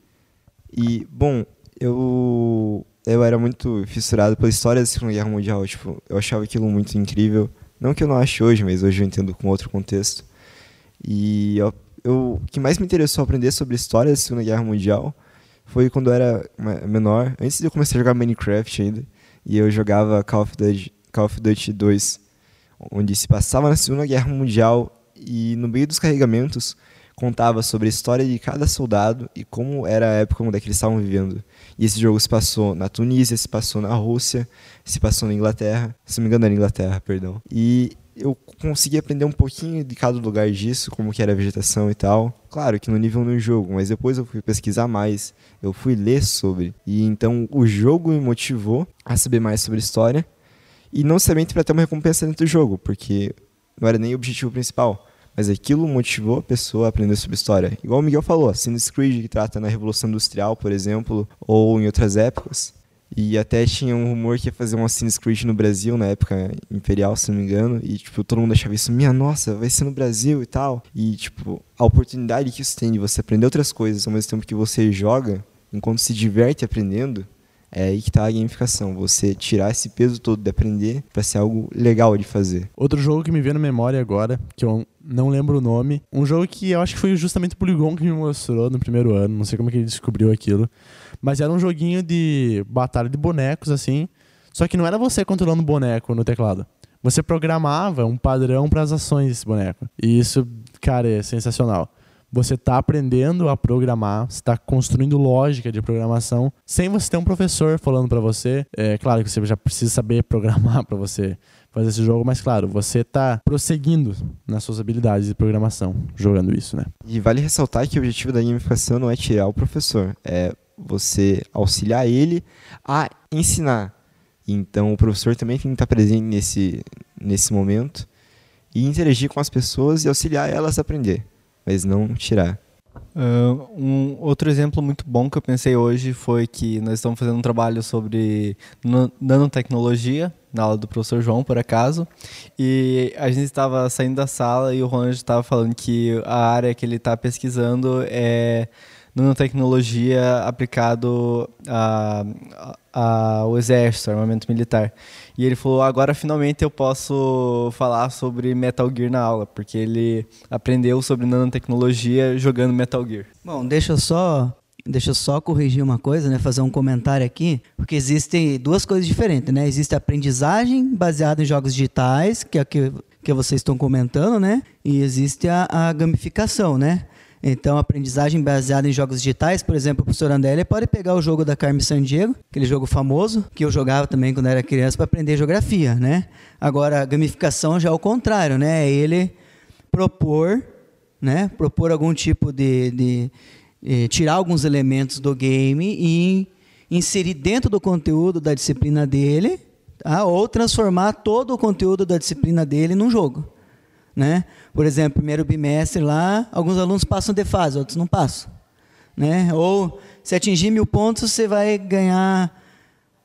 E, bom, eu eu era muito fissurado pela história da Segunda Guerra Mundial, tipo, eu achava aquilo muito incrível. Não que eu não ache hoje, mas hoje eu entendo com outro contexto. E eu, eu, o que mais me interessou aprender sobre a história da Segunda Guerra Mundial foi quando eu era menor, antes de eu começar a jogar Minecraft ainda, e eu jogava Call of Duty, Call of Duty 2 onde se passava na Segunda Guerra Mundial e no meio dos carregamentos contava sobre a história de cada soldado e como era a época onde é eles estavam vivendo. E esse jogo se passou na Tunísia, se passou na Rússia, se passou na Inglaterra, se não me engano era Inglaterra, perdão. E eu consegui aprender um pouquinho de cada lugar disso, como que era a vegetação e tal. Claro que no nível no jogo, mas depois eu fui pesquisar mais, eu fui ler sobre. E então o jogo me motivou a saber mais sobre história e não somente para ter uma recompensa dentro do jogo, porque não era nem o objetivo principal, mas aquilo motivou a pessoa a aprender sobre história. Igual o Miguel falou, Assassin's Creed, que trata na Revolução Industrial, por exemplo, ou em outras épocas. E até tinha um rumor que ia fazer um Assassin's Creed no Brasil, na época imperial, se não me engano. E, tipo, todo mundo achava isso, minha nossa, vai ser no Brasil e tal. E, tipo, a oportunidade que isso tem de você aprender outras coisas ao mesmo tempo que você joga, enquanto se diverte aprendendo, é aí que tá a gamificação. Você tirar esse peso todo de aprender para ser algo legal de fazer. Outro jogo que me veio na memória agora, que eu não lembro o nome, um jogo que eu acho que foi justamente o Polygon que me mostrou no primeiro ano, não sei como é que ele descobriu aquilo, mas era um joguinho de batalha de bonecos, assim, só que não era você controlando o boneco no teclado. Você programava um padrão para as ações desse boneco. E isso, cara, é sensacional. Você está aprendendo a programar, está construindo lógica de programação sem você ter um professor falando para você. É claro que você já precisa saber programar para você fazer esse jogo, mas claro, você está prosseguindo nas suas habilidades de programação jogando isso, né? E vale ressaltar que o objetivo da gamificação não é tirar o professor, é você auxiliar ele a ensinar. Então o professor também tem que estar presente nesse, nesse momento e interagir com as pessoas e auxiliar elas a aprender, mas não tirar. Uh, um outro exemplo muito bom que eu pensei hoje foi que nós estamos fazendo um trabalho sobre na- nanotecnologia na aula do professor João, por acaso, e a gente estava saindo da sala e o Ronald estava falando que a área que ele está pesquisando é nanotecnologia aplicado ao exército, armamento militar. E ele falou: agora finalmente eu posso falar sobre Metal Gear na aula, porque ele aprendeu sobre nanotecnologia jogando Metal Gear. Bom, deixa eu só, deixa eu só corrigir uma coisa, né? Fazer um comentário aqui, porque existem duas coisas diferentes, né? Existe a aprendizagem baseada em jogos digitais, que é o que, que vocês estão comentando, né? E existe a, a gamificação, né? Então, aprendizagem baseada em jogos digitais, por exemplo, o professor André ele pode pegar o jogo da Carmen Sandiego, aquele jogo famoso, que eu jogava também quando era criança, para aprender geografia, né? Agora, a gamificação já é o contrário, né? É ele propor, né? Propor algum tipo de, de eh, tirar alguns elementos do game e inserir dentro do conteúdo da disciplina dele, tá? ou transformar todo o conteúdo da disciplina dele num jogo. Né? Por exemplo, primeiro bimestre lá, alguns alunos passam de fase, outros não passam. Né? Ou se atingir mil pontos, você vai ganhar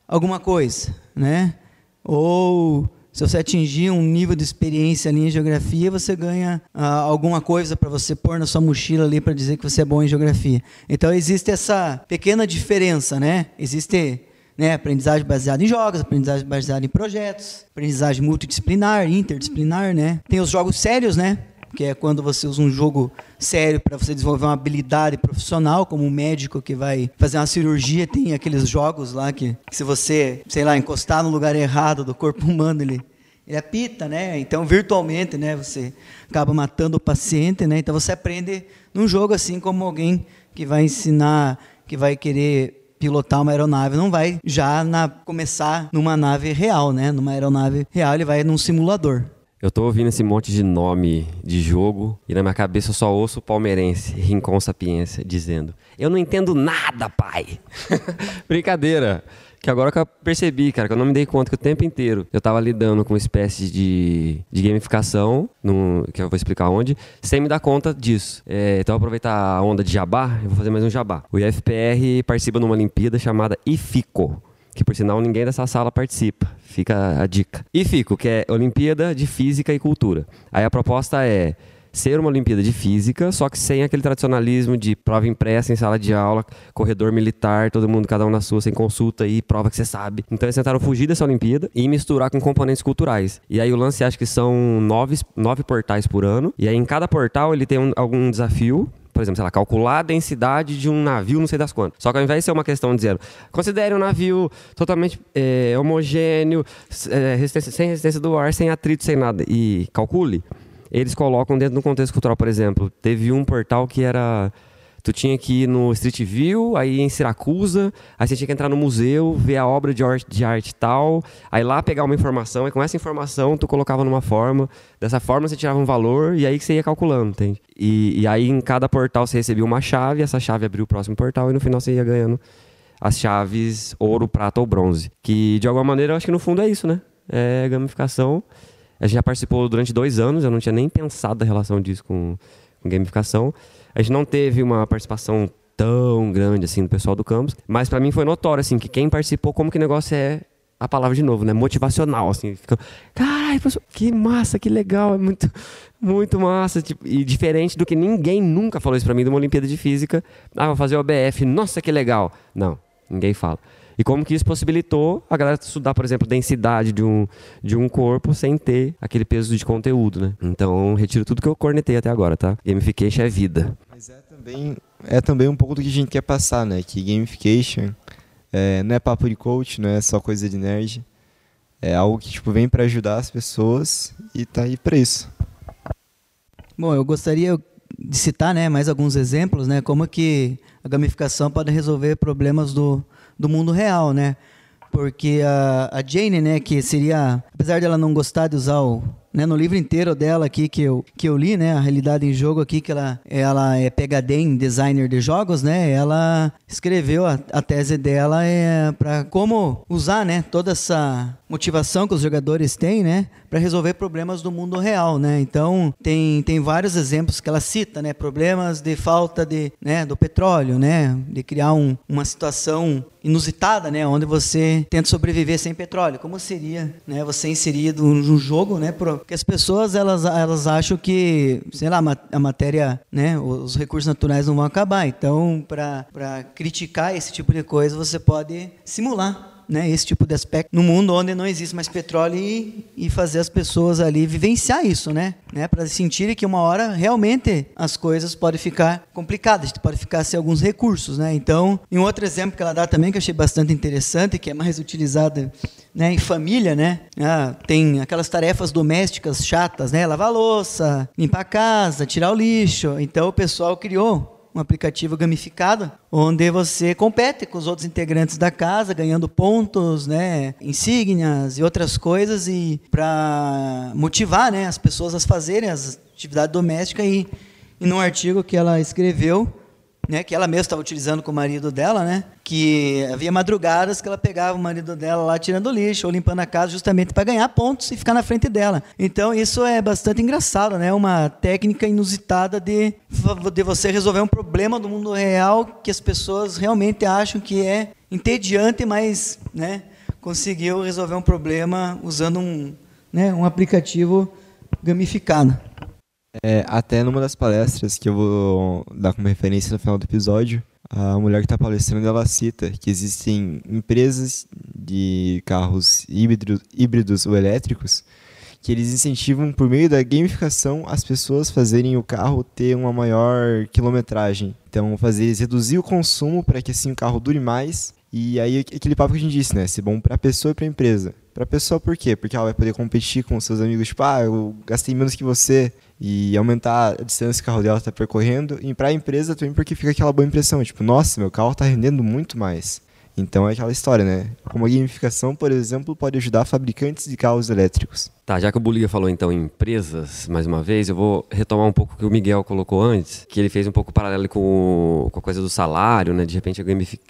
alguma coisa. Né? Ou se você atingir um nível de experiência ali em geografia, você ganha ah, alguma coisa para você pôr na sua mochila ali para dizer que você é bom em geografia. Então existe essa pequena diferença, né? Existe né, aprendizagem baseada em jogos, aprendizagem baseada em projetos, aprendizagem multidisciplinar, interdisciplinar, né? Tem os jogos sérios, né? Que é quando você usa um jogo sério para você desenvolver uma habilidade profissional, como um médico que vai fazer uma cirurgia, tem aqueles jogos lá que, que se você, sei lá, encostar no lugar errado do corpo humano, ele ele apita, né? Então, virtualmente, né, você acaba matando o paciente, né? Então você aprende num jogo assim como alguém que vai ensinar, que vai querer pilotar uma aeronave, não vai já na, começar numa nave real, né? Numa aeronave real, ele vai num simulador. Eu tô ouvindo esse monte de nome de jogo e na minha cabeça eu só ouço o palmeirense, Rincon Sapiência, dizendo: Eu não entendo nada, pai. Brincadeira. Que agora que eu percebi, cara, que eu não me dei conta que o tempo inteiro eu tava lidando com uma espécie de, de gamificação, no, que eu vou explicar onde, sem me dar conta disso. É, então, aproveitar a onda de jabá, eu vou fazer mais um jabá. O IFPR participa numa Olimpíada chamada IFICO que por sinal ninguém dessa sala participa. Fica a dica. E fico, que é Olimpíada de Física e Cultura. Aí a proposta é ser uma Olimpíada de Física, só que sem aquele tradicionalismo de prova impressa em sala de aula, corredor militar, todo mundo, cada um na sua, sem consulta e prova que você sabe. Então eles tentaram fugir dessa Olimpíada e misturar com componentes culturais. E aí o lance acho que são nove, nove portais por ano, e aí em cada portal ele tem um, algum desafio por exemplo, sei lá, calcular a densidade de um navio, não sei das quantas. Só que ao invés de ser uma questão dizendo, considere um navio totalmente é, homogêneo, é, resistência, sem resistência do ar, sem atrito, sem nada, e calcule, eles colocam dentro do contexto cultural. Por exemplo, teve um portal que era. Tu tinha que ir no Street View, aí em Siracusa, aí você tinha que entrar no museu, ver a obra de arte, de arte tal, aí lá pegar uma informação, e com essa informação tu colocava numa forma, dessa forma você tirava um valor e aí que você ia calculando, entende? E, e aí em cada portal você recebia uma chave, essa chave abria o próximo portal e no final você ia ganhando as chaves ouro, prata ou bronze. Que de alguma maneira eu acho que no fundo é isso, né? É gamificação, A gente já participou durante dois anos, eu não tinha nem pensado da relação disso com, com gamificação. A gente não teve uma participação tão grande assim do pessoal do campus, mas para mim foi notório assim que quem participou como que o negócio é a palavra de novo, né? Motivacional, assim. Fica, caralho, que massa, que legal, é muito, muito massa. Tipo, e diferente do que ninguém nunca falou isso pra mim de uma Olimpíada de Física. Ah, vou fazer o OBF, nossa, que legal. Não, ninguém fala. E como que isso possibilitou a galera estudar, por exemplo, densidade de um, de um corpo sem ter aquele peso de conteúdo, né? Então, retiro tudo que eu cornetei até agora, tá? Gamification é vida. Mas é também, é também um pouco do que a gente quer passar, né? Que gamification é, não é papo de coach, não é só coisa de nerd. É algo que tipo, vem para ajudar as pessoas e tá aí para isso. Bom, eu gostaria de citar né, mais alguns exemplos, né, como que a gamificação pode resolver problemas do, do mundo real, né? Porque a, a Jane, né, que seria, apesar dela não gostar de usar o, né, no livro inteiro dela aqui que eu, que eu li, né, a realidade em jogo aqui que ela, ela é PhD em designer de jogos, né, ela escreveu a, a tese dela é para como usar, né, toda essa motivação que os jogadores têm, né, para resolver problemas do mundo real, né? Então tem, tem vários exemplos que ela cita, né, problemas de falta de, né, do petróleo, né, de criar um, uma situação inusitada, né, onde você tenta sobreviver sem petróleo. Como seria, né, você inserido num jogo, né, porque as pessoas elas, elas acham que, sei lá, a matéria, né, os recursos naturais não vão acabar. Então, para criticar esse tipo de coisa, você pode simular né, esse tipo de aspecto no mundo onde não existe mais petróleo e, e fazer as pessoas ali vivenciar isso, né, né para sentirem que uma hora realmente as coisas podem ficar complicadas, pode ficar sem alguns recursos, né. Então, um outro exemplo que ela dá também que eu achei bastante interessante, que é mais utilizado né, em família, né? Ah, tem aquelas tarefas domésticas chatas, né? Lavar louça, limpar a casa, tirar o lixo. Então o pessoal criou um aplicativo gamificado, onde você compete com os outros integrantes da casa, ganhando pontos, né, insígnias e outras coisas, e para motivar né, as pessoas a fazerem as atividades domésticas. E, e num artigo que ela escreveu, né, que ela mesma estava utilizando com o marido dela, né, que havia madrugadas que ela pegava o marido dela lá tirando lixo ou limpando a casa justamente para ganhar pontos e ficar na frente dela. Então isso é bastante engraçado, né, uma técnica inusitada de, de você resolver um problema do mundo real que as pessoas realmente acham que é entediante, mas, né, conseguiu resolver um problema usando um, né, um aplicativo gamificado. É, até numa das palestras que eu vou dar como referência no final do episódio, a mulher que está palestrando ela cita que existem empresas de carros híbridos, híbridos ou elétricos que eles incentivam por meio da gamificação as pessoas fazerem o carro ter uma maior quilometragem. Então, fazer reduzir o consumo para que assim o carro dure mais. E aí aquele papo que a gente disse, né? Ser bom para a pessoa e para a empresa. Para a pessoa por quê? Porque ela vai poder competir com seus amigos, tipo, ah, eu gastei menos que você, e aumentar a distância que o carro dela está percorrendo. E para a empresa também porque fica aquela boa impressão, tipo, nossa, meu carro está rendendo muito mais. Então é aquela história, né? Como a gamificação, por exemplo, pode ajudar fabricantes de carros elétricos. Tá, já que o Buliga falou então em empresas, mais uma vez, eu vou retomar um pouco o que o Miguel colocou antes, que ele fez um pouco paralelo com, com a coisa do salário, né? De repente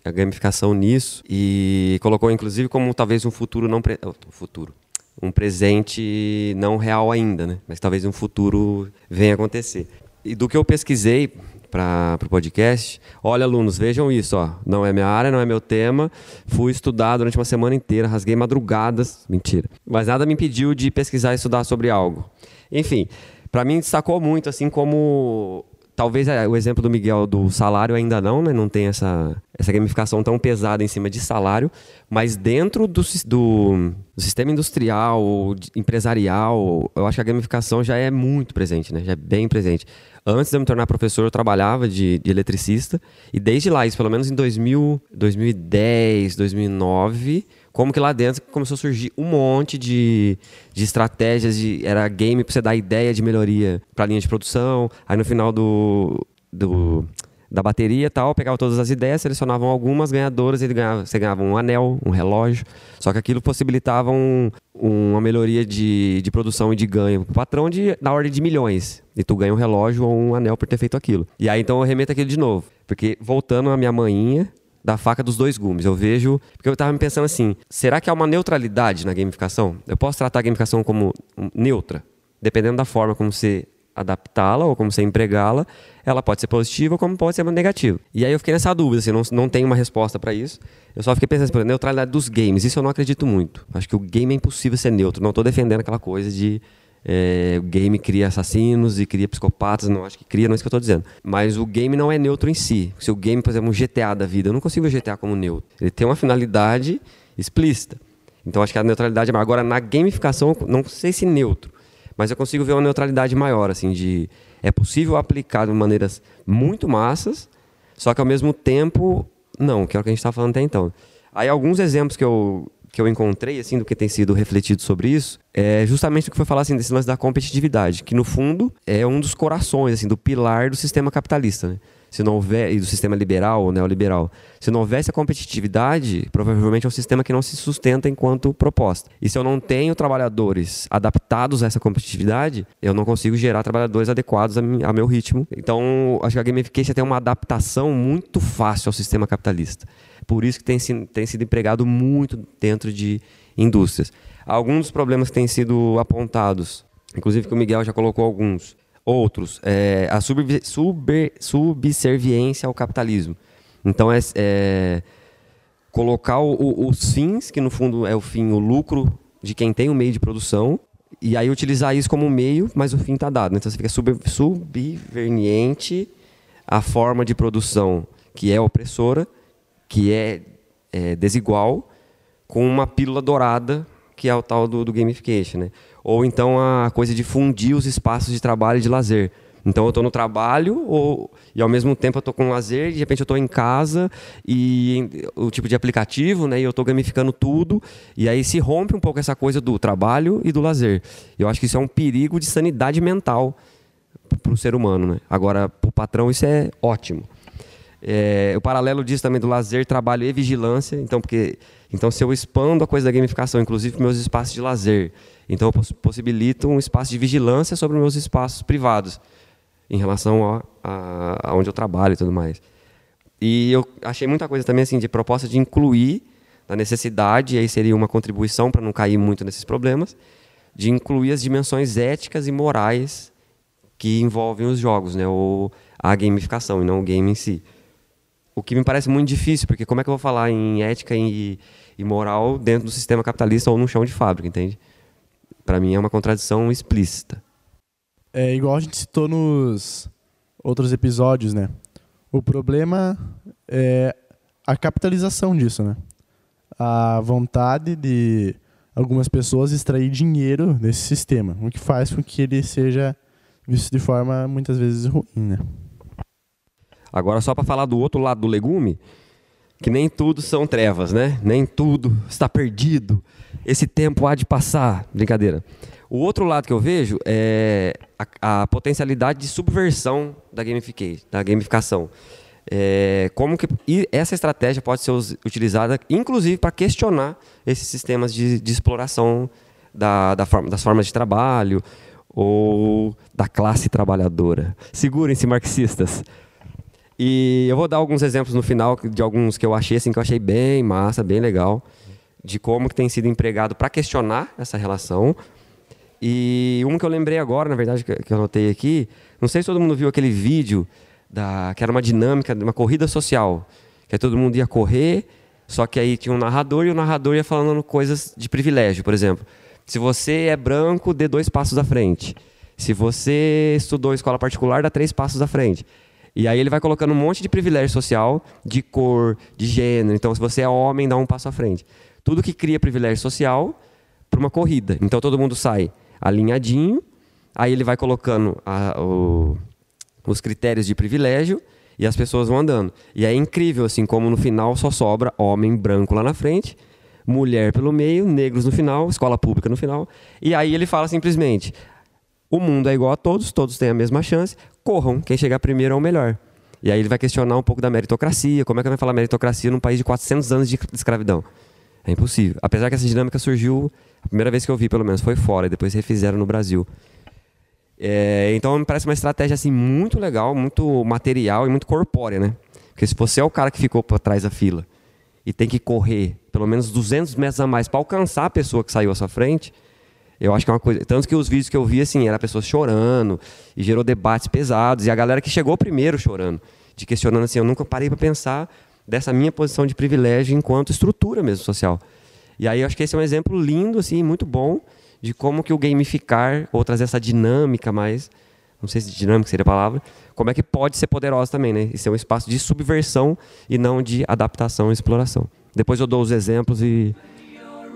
a gamificação nisso. E colocou inclusive como talvez um futuro não. Pre... Futuro um presente não real ainda, né? Mas talvez um futuro venha acontecer. E do que eu pesquisei para o podcast, olha alunos, vejam isso, ó, não é minha área, não é meu tema, fui estudar durante uma semana inteira, rasguei madrugadas, mentira, mas nada me impediu de pesquisar e estudar sobre algo. Enfim, para mim destacou muito, assim como talvez é, o exemplo do Miguel do salário ainda não, né? Não tem essa, essa gamificação tão pesada em cima de salário, mas dentro do, do, do sistema industrial, empresarial, eu acho que a gamificação já é muito presente, né? Já é bem presente. Antes de eu me tornar professor, eu trabalhava de, de eletricista e desde lá, isso pelo menos em 2000, 2010, 2009 como que lá dentro começou a surgir um monte de, de estratégias, de, era game para você dar ideia de melhoria para a linha de produção. Aí no final do, do da bateria e tal, pegava todas as ideias, selecionavam algumas ganhadoras, ele ganhava, você ganhava um anel, um relógio. Só que aquilo possibilitava um, uma melhoria de, de produção e de ganho o patrão de, na ordem de milhões. E tu ganha um relógio ou um anel por ter feito aquilo. E aí então eu remeto aquilo de novo. Porque voltando à minha manhinha, da faca dos dois gumes. Eu vejo. Porque eu estava pensando assim: será que há uma neutralidade na gamificação? Eu posso tratar a gamificação como neutra, dependendo da forma como você adaptá-la ou como você empregá-la, ela pode ser positiva ou como pode ser negativa. E aí eu fiquei nessa dúvida, assim, não, não tenho uma resposta para isso. Eu só fiquei pensando, por exemplo, neutralidade dos games, isso eu não acredito muito. Acho que o game é impossível ser neutro. Não estou defendendo aquela coisa de é, o game cria assassinos e cria psicopatas, não acho que cria, não é isso que eu estou dizendo. Mas o game não é neutro em si. Se o game, por exemplo, um GTA da vida, eu não consigo ver GTA como neutro. Ele tem uma finalidade explícita. Então acho que a neutralidade é. Agora, na gamificação, não sei se neutro, mas eu consigo ver uma neutralidade maior, assim, de é possível aplicar de maneiras muito massas, só que ao mesmo tempo, não, que é o que a gente está falando até então. Aí alguns exemplos que eu que eu encontrei, assim, do que tem sido refletido sobre isso, é justamente o que foi falar, assim, desse lance da competitividade, que no fundo é um dos corações, assim, do pilar do sistema capitalista, né? Se não houver, e do sistema liberal ou neoliberal. Se não houvesse a competitividade, provavelmente é um sistema que não se sustenta enquanto proposta. E se eu não tenho trabalhadores adaptados a essa competitividade, eu não consigo gerar trabalhadores adequados a, a meu ritmo. Então, acho que a gamification tem uma adaptação muito fácil ao sistema capitalista. Por isso que tem, tem sido empregado muito dentro de indústrias. Alguns dos problemas que têm sido apontados, inclusive que o Miguel já colocou alguns, outros, é a sub, sub, subserviência ao capitalismo. Então, é, é colocar o, os fins, que no fundo é o fim, o lucro de quem tem o meio de produção, e aí utilizar isso como meio, mas o fim está dado. Então, você fica sub, subverniente à forma de produção que é opressora, que é, é, desigual com uma pílula dourada que é o tal do, do gamification, né? Ou então a coisa de fundir os espaços de trabalho e de lazer. Então eu estou no trabalho ou, e ao mesmo tempo eu estou com lazer, e de repente eu estou em casa e o tipo de aplicativo, né? E eu estou gamificando tudo e aí se rompe um pouco essa coisa do trabalho e do lazer. Eu acho que isso é um perigo de sanidade mental para o ser humano, né? Agora para o patrão isso é ótimo. É, o paralelo disso também do lazer, trabalho e vigilância. Então, porque, então, se eu expando a coisa da gamificação, inclusive meus espaços de lazer, então eu poss possibilito um espaço de vigilância sobre meus espaços privados, em relação a, a, a onde eu trabalho e tudo mais. E eu achei muita coisa também assim de proposta de incluir a necessidade, e aí seria uma contribuição para não cair muito nesses problemas, de incluir as dimensões éticas e morais que envolvem os jogos, né, ou a gamificação e não o game em si. O que me parece muito difícil, porque como é que eu vou falar em ética e, e moral dentro do sistema capitalista ou no chão de fábrica, entende? Para mim é uma contradição explícita. É igual a gente citou nos outros episódios, né? O problema é a capitalização disso, né? A vontade de algumas pessoas extrair dinheiro desse sistema, o que faz com que ele seja visto de forma muitas vezes ruim, né? Agora, só para falar do outro lado do legume, que nem tudo são trevas, né? Nem tudo está perdido. Esse tempo há de passar. Brincadeira. O outro lado que eu vejo é a, a potencialidade de subversão da, da gamificação. É, como que essa estratégia pode ser utilizada, inclusive, para questionar esses sistemas de, de exploração da, da forma, das formas de trabalho ou da classe trabalhadora. Segurem-se, marxistas. E eu vou dar alguns exemplos no final de alguns que eu achei assim que eu achei bem massa, bem legal, de como que tem sido empregado para questionar essa relação. E um que eu lembrei agora, na verdade, que eu anotei aqui, não sei se todo mundo viu aquele vídeo da que era uma dinâmica de uma corrida social, que todo mundo ia correr, só que aí tinha um narrador e o narrador ia falando coisas de privilégio, por exemplo. Se você é branco, dê dois passos à frente. Se você estudou escola particular, dá três passos à frente. E aí ele vai colocando um monte de privilégio social, de cor, de gênero. Então, se você é homem, dá um passo à frente. Tudo que cria privilégio social para uma corrida. Então, todo mundo sai alinhadinho, aí ele vai colocando a, o, os critérios de privilégio e as pessoas vão andando. E é incrível, assim, como no final só sobra homem branco lá na frente, mulher pelo meio, negros no final, escola pública no final. E aí ele fala simplesmente: o mundo é igual a todos, todos têm a mesma chance, corram, quem chegar primeiro é o melhor. E aí ele vai questionar um pouco da meritocracia, como é que vai falar meritocracia num país de 400 anos de escravidão? É impossível. Apesar que essa dinâmica surgiu, a primeira vez que eu vi, pelo menos, foi fora, e depois refizeram no Brasil. É, então me parece uma estratégia assim muito legal, muito material e muito corpórea, né? Porque se você é o cara que ficou para trás da fila e tem que correr pelo menos 200 metros a mais para alcançar a pessoa que saiu à sua frente, eu acho que é uma coisa. Tanto que os vídeos que eu vi, assim, era pessoas chorando e gerou debates pesados. E a galera que chegou primeiro chorando, de questionando assim, eu nunca parei para pensar dessa minha posição de privilégio enquanto estrutura mesmo social. E aí eu acho que esse é um exemplo lindo, assim, muito bom de como que o gamificar ou trazer essa dinâmica mais, não sei se dinâmica seria a palavra, como é que pode ser poderosa também, né? E ser um espaço de subversão e não de adaptação e exploração. Depois eu dou os exemplos e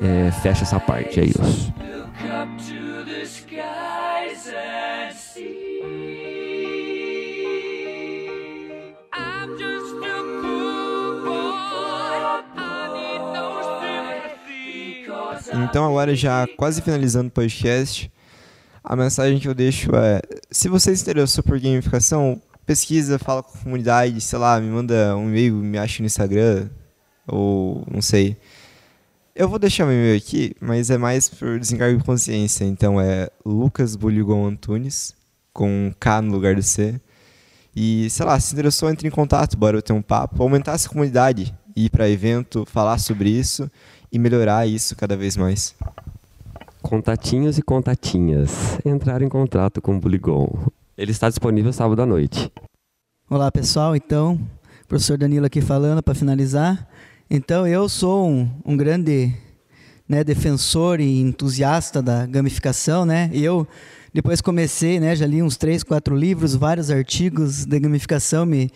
é, fecha essa parte. É isso. Então agora já quase finalizando o podcast, a mensagem que eu deixo é, se você se interessou por gamificação, pesquisa, fala com a comunidade, sei lá, me manda um e-mail, me acha no Instagram, ou não sei. Eu vou deixar meu e-mail aqui, mas é mais por desencargo de consciência, então é Lucas Buligon Antunes, com um K no lugar do C. E, sei lá, se interessou, entre em contato, bora ter um papo, aumentar essa comunidade, ir para evento, falar sobre isso e melhorar isso cada vez mais. Contatinhos e contatinhas. Entrar em contato com o Buligon. Ele está disponível sábado à noite. Olá pessoal, então, professor Danilo aqui falando para finalizar. Então, eu sou um, um grande né, defensor e entusiasta da gamificação, né? E eu depois comecei, né, já li uns três, quatro livros, vários artigos de gamificação, me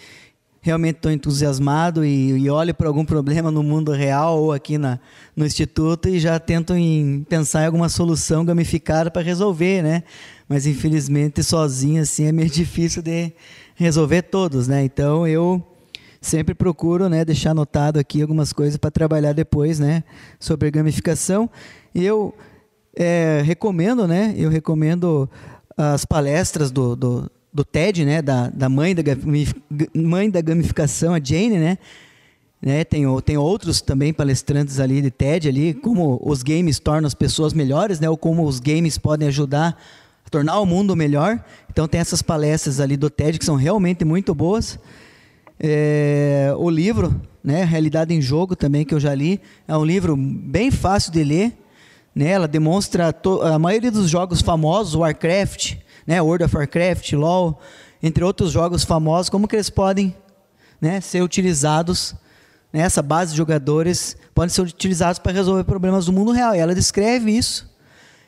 realmente estou entusiasmado e, e olho para algum problema no mundo real ou aqui na, no instituto e já tento em pensar em alguma solução gamificada para resolver, né? Mas infelizmente sozinho assim é meio difícil de resolver todos, né? Então eu sempre procuro, né, deixar anotado aqui algumas coisas para trabalhar depois, né, sobre gamificação. E eu é, recomendo, né, eu recomendo as palestras do, do, do TED, né, da, da mãe da mãe da gamificação, a Jane, né, né, tem, tem outros também palestrantes ali de TED ali, como os games tornam as pessoas melhores, né, ou como os games podem ajudar a tornar o mundo melhor. Então tem essas palestras ali do TED que são realmente muito boas. É, o livro, né, Realidade em Jogo também que eu já li, é um livro bem fácil de ler, né? Ela demonstra a maioria dos jogos famosos, Warcraft, né, World of Warcraft, LoL, entre outros jogos famosos, como que eles podem, né, ser utilizados, né, essa base de jogadores podem ser utilizados para resolver problemas do mundo real. E ela descreve isso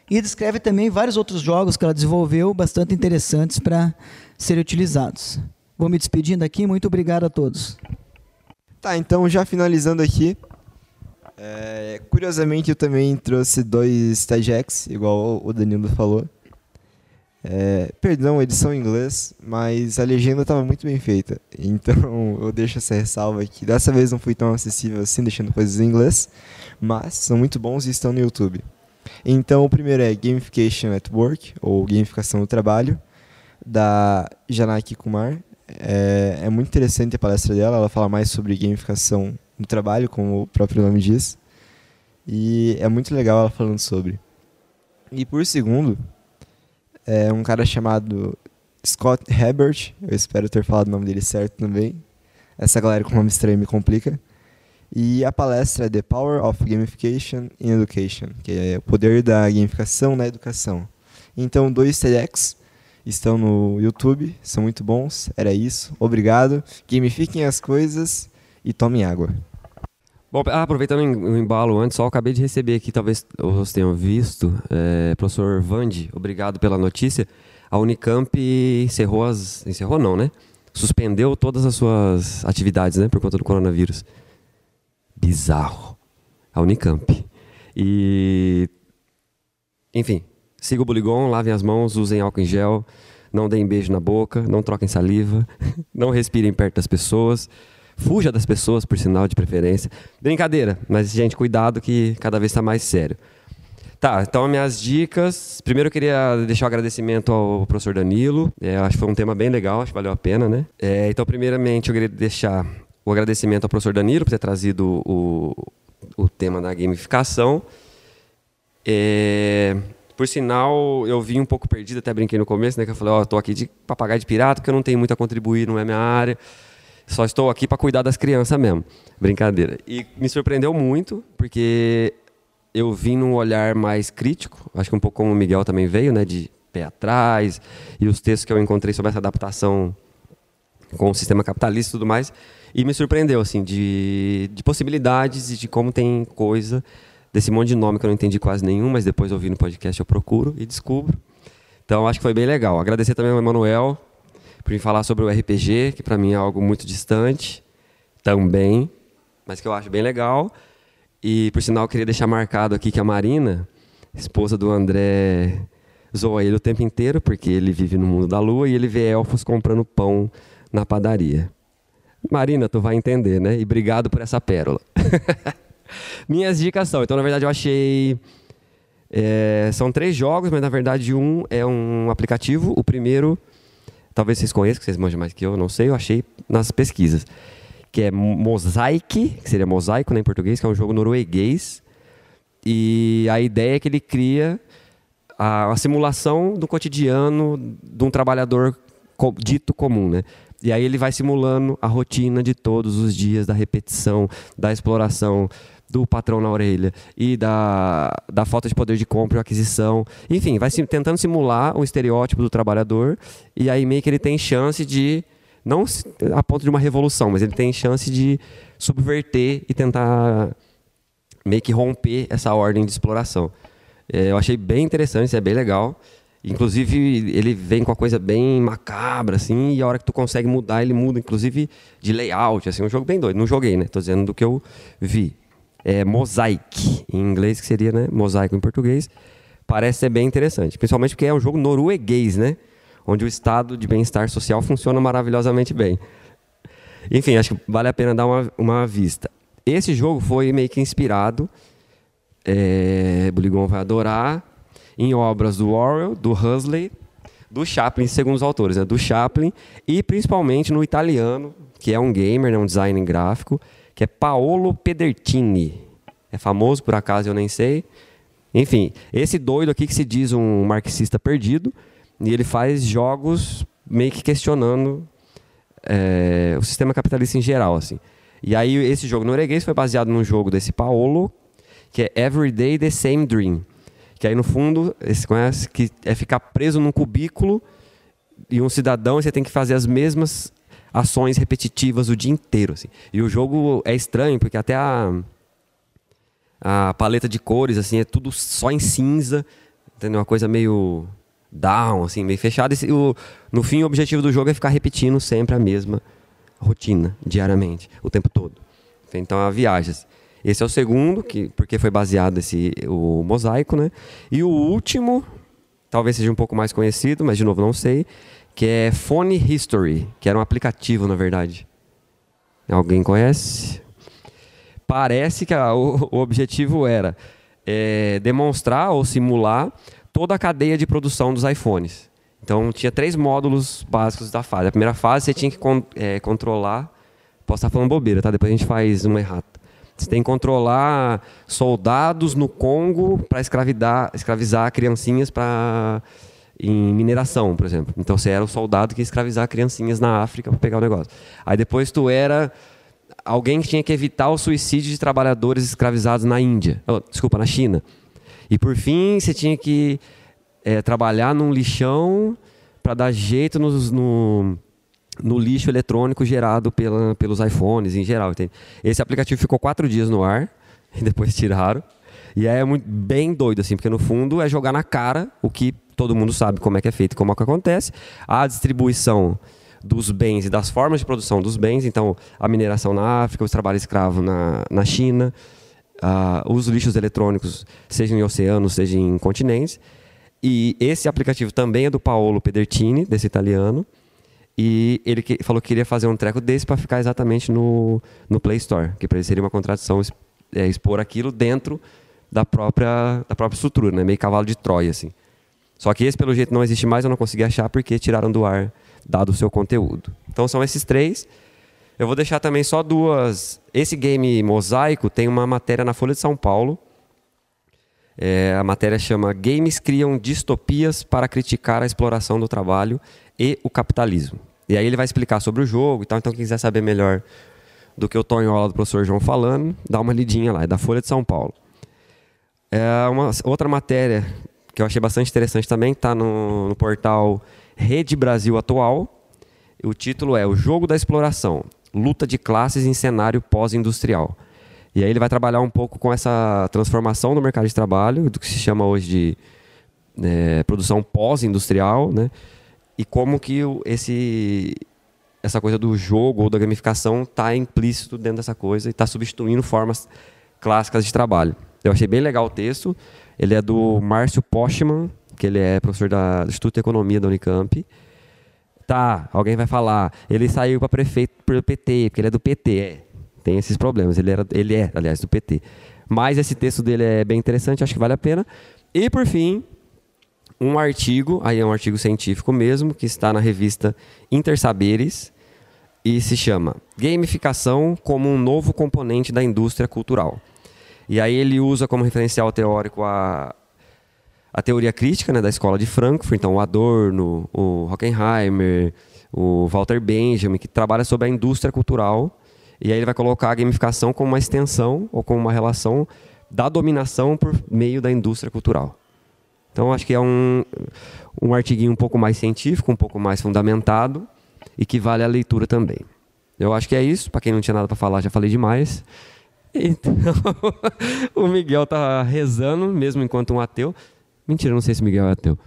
e descreve também vários outros jogos que ela desenvolveu, bastante interessantes para serem utilizados. Vou me despedindo aqui, muito obrigado a todos. Tá, então já finalizando aqui. é, curiosamente eu também trouxe dois TEDx, igual o Danilo falou. É, perdão, são em inglês, mas a legenda estava muito bem feita. Então eu deixo essa ressalva aqui. Dessa vez não fui tão acessível assim, deixando coisas em inglês, mas são muito bons e estão no YouTube. Então o primeiro é Gamification at Work, ou Gamificação no Trabalho, da Janaki Kumar. É, é muito interessante a palestra dela, ela fala mais sobre gamificação no trabalho, como o próprio nome diz. E é muito legal ela falando sobre. E por segundo, é um cara chamado Scott Hebert, eu espero ter falado o nome dele certo também. Essa galera com nome estranho me complica. E a palestra é The Power of Gamification in Education, que é o poder da gamificação na educação. Então, dois TEDx estão no YouTube, são muito bons. Era isso, obrigado. Gamifiquem as coisas e tomem água. Bom, ah, aproveitando o embalo antes, só acabei de receber aqui, talvez vocês tenham visto, é, professor Vande, obrigado pela notícia. A Unicamp encerrou as. Encerrou não, né? Suspendeu todas as suas atividades, né? Por conta do coronavírus. Bizarro. A Unicamp. E. Enfim, siga o Buligon, lavem as mãos, usem álcool em gel, não deem beijo na boca, não troquem saliva, não respirem perto das pessoas. Fuja das pessoas, por sinal de preferência. Brincadeira, mas, gente, cuidado que cada vez está mais sério. Tá, então minhas dicas. Primeiro eu queria deixar o agradecimento ao professor Danilo. É, acho que foi um tema bem legal, acho que valeu a pena, né? É, então, primeiramente, eu queria deixar o agradecimento ao professor Danilo por ter trazido o, o tema da gamificação. É, por sinal, eu vim um pouco perdido, até brinquei no começo, né? Que eu falei, ó, tô aqui de papagaio de pirata, porque eu não tenho muito a contribuir, não é minha área. Só estou aqui para cuidar das crianças mesmo. Brincadeira. E me surpreendeu muito, porque eu vim num olhar mais crítico, acho que um pouco como o Miguel também veio, né, de pé atrás, e os textos que eu encontrei sobre essa adaptação com o sistema capitalista e tudo mais, e me surpreendeu, assim, de, de possibilidades e de como tem coisa desse monte de nome que eu não entendi quase nenhum, mas depois ouvindo no podcast eu procuro e descubro. Então acho que foi bem legal. Agradecer também ao Emanuel por me falar sobre o RPG, que para mim é algo muito distante também, mas que eu acho bem legal. E por sinal eu queria deixar marcado aqui que a Marina, esposa do André, zoa ele o tempo inteiro, porque ele vive no mundo da lua e ele vê elfos comprando pão na padaria. Marina, tu vai entender, né? E obrigado por essa pérola. Minhas dicas são, então na verdade eu achei é, são três jogos, mas na verdade um é um aplicativo. O primeiro, talvez vocês conheçam, que vocês manjam mais que eu, não sei, eu achei nas pesquisas. Que é Mosaic, que seria mosaico né, em português, que é um jogo norueguês. E a ideia é que ele cria a, a simulação do cotidiano de um trabalhador co- dito comum, né? E aí ele vai simulando a rotina de todos os dias, da repetição, da exploração, do patrão na orelha e da, da falta de poder de compra e aquisição. Enfim, vai tentando simular o estereótipo do trabalhador e aí meio que ele tem chance de, não a ponto de uma revolução, mas ele tem chance de subverter e tentar meio que romper essa ordem de exploração. É, eu achei bem interessante, é bem legal. Inclusive, ele vem com uma coisa bem macabra, assim, e a hora que tu consegue mudar, ele muda, inclusive, de layout, assim, um jogo bem doido. Não joguei, né? Tô dizendo do que eu vi. É Mosaic, em inglês, que seria, né? Mosaico em português. Parece ser bem interessante, principalmente porque é um jogo norueguês, né? Onde o estado de bem-estar social funciona maravilhosamente bem. Enfim, acho que vale a pena dar uma, uma vista. Esse jogo foi meio que inspirado, é, Buligon vai adorar, em obras do Orwell, do Huxley, do Chaplin, segundo os autores, né? do Chaplin, e principalmente no italiano, que é um gamer, né? um design gráfico, que é Paolo Pedertini. É famoso, por acaso, eu nem sei. Enfim, esse doido aqui que se diz um marxista perdido, e ele faz jogos meio que questionando é, o sistema capitalista em geral, assim. E aí esse jogo norueguês foi baseado num jogo desse Paolo, que é Everyday the Same Dream. Que aí no fundo, esse conhece que é ficar preso num cubículo e um cidadão e você tem que fazer as mesmas ações repetitivas o dia inteiro, assim. E o jogo é estranho porque até a a paleta de cores assim é tudo só em cinza, entendeu? Uma coisa meio down, assim, meio fechada. E o- no fim, o objetivo do jogo é ficar repetindo sempre a mesma rotina, diariamente, o tempo todo. Então, a viagens. Esse é o segundo, que, porque foi baseado esse, o mosaico, né? E o último, talvez seja um pouco mais conhecido, mas de novo não sei, que é Phone History, que era um aplicativo, na verdade. Alguém conhece? Parece que a- o, o objetivo era é, demonstrar ou simular toda a cadeia de produção dos iPhones. Então tinha três módulos básicos da fase. A primeira fase você tinha que con- é, controlar. Posso estar falando bobeira, tá? Depois a gente faz uma errata. Você tem que controlar soldados no Congo para escravizar criancinhas para em mineração, por exemplo. Então você era o soldado que ia escravizar criancinhas na África para pegar o negócio. Aí depois tu era alguém que tinha que evitar o suicídio de trabalhadores escravizados na Índia, oh, desculpa, na China. E por fim, você tinha que eh, trabalhar num lixão para dar jeito nos- no, no lixo eletrônico gerado pela, pelos iPhones em geral. entende? Esse aplicativo ficou quatro dias no ar e depois tiraram. E aí é muito, bem doido, assim, porque no fundo é jogar na cara o que todo mundo sabe como é que é feito, como é que acontece. A distribuição dos bens e das formas de produção dos bens, então a mineração na África, os trabalhos escravos na, na China, ah, os lixos eletrônicos, seja em oceanos, seja em continentes. E esse aplicativo também é do Paolo Pedertini, desse italiano. E ele que- falou que queria fazer um treco desse para ficar exatamente no, no Play Store, que para ele seria uma contradição é, expor aquilo dentro da própria, da própria estrutura, né? meio cavalo de Troia. Assim. Só que esse, pelo jeito, não existe mais, eu não consegui achar porque tiraram do ar, dado o seu conteúdo. Então são esses três. Eu vou deixar também só duas. Esse game mosaico tem uma matéria na Folha de São Paulo. É, a matéria chama Games criam distopias para criticar a exploração do trabalho e o capitalismo. E aí ele vai explicar sobre o jogo e tal. Então, quem quiser saber melhor do que o Tonhola do professor João falando, dá uma lidinha lá, é da Folha de São Paulo. É uma outra matéria que eu achei bastante interessante também, está no, no portal Rede Brasil Atual. O título é O Jogo da Exploração: Luta de Classes em Cenário Pós-Industrial. E aí ele vai trabalhar um pouco com essa transformação do mercado de trabalho, do que se chama hoje de é, produção pós-industrial, né? E como que esse essa coisa do jogo ou da gamificação está implícito dentro dessa coisa e está substituindo formas clássicas de trabalho. Eu achei bem legal o texto. Ele é do Márcio Postman, que ele é professor da, do Instituto de Economia da Unicamp. Tá, alguém vai falar, ele saiu para prefeito pelo PT, porque ele é do PT. É, tem esses problemas. Ele, era, ele é, aliás, do PT. Mas esse texto dele é bem interessante, acho que vale a pena. E, por fim, um artigo, aí é um artigo científico mesmo, que está na revista Intersaberes e se chama Gamificação como um novo componente da indústria cultural. E aí ele usa como referencial teórico a, a teoria crítica né, da escola de Frankfurt, então o Adorno, o Hockenheimer, o Walter Benjamin, que trabalha sobre a indústria cultural. E aí ele vai colocar a gamificação como uma extensão ou como uma relação da dominação por meio da indústria cultural. Então acho que é um, um artiguinho um pouco mais científico, um pouco mais fundamentado e que vale a leitura também. Eu acho que é isso. Para quem não tinha nada para falar, já falei demais. Então, o Miguel tá rezando, mesmo enquanto um ateu. Mentira, não sei se o Miguel é ateu.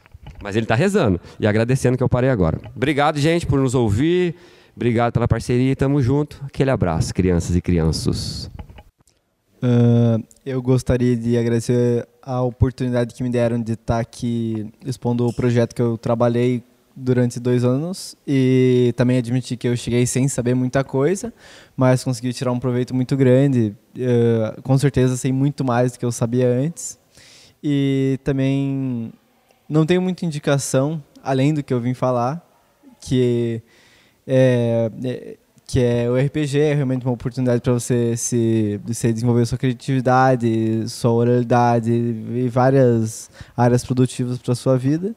Mas ele tá rezando e agradecendo que eu parei agora. Obrigado, gente, por nos ouvir. Obrigado pela parceria tamo junto. Aquele abraço, crianças e crianças. Ah, eu gostaria de agradecer a oportunidade que me deram de estar aqui expondo o projeto que eu trabalhei durante dois anos e também admitir que eu cheguei sem saber muita coisa, mas consegui tirar um proveito muito grande. Ah, com certeza sei muito mais do que eu sabia antes. E também não tenho muita indicação, além do que eu vim falar, que é, que é o RPG é realmente uma oportunidade para você se desenvolver sua criatividade, sua oralidade e várias áreas produtivas para sua vida.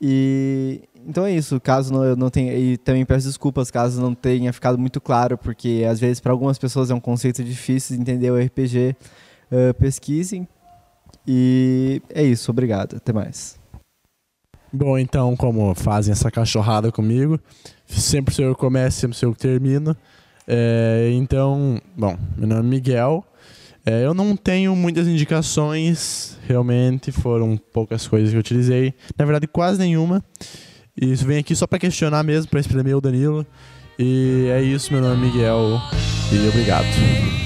E então é isso. Caso não, eu não tenha e também peço desculpas caso não tenha ficado muito claro, porque às vezes para algumas pessoas é um conceito difícil de entender o RPG. eh, pesquisem. E é isso. Obrigado. Até mais. Bom, então, como fazem essa cachorrada comigo, sempre sou eu que começo, sempre sou eu que termino. É, então, bom, meu nome é Miguel. É, eu não tenho muitas indicações, realmente, foram poucas coisas que eu utilizei. Na verdade, quase nenhuma. E isso vem aqui só para questionar mesmo, para espremer o Danilo. E é isso, meu nome é Miguel. E obrigado.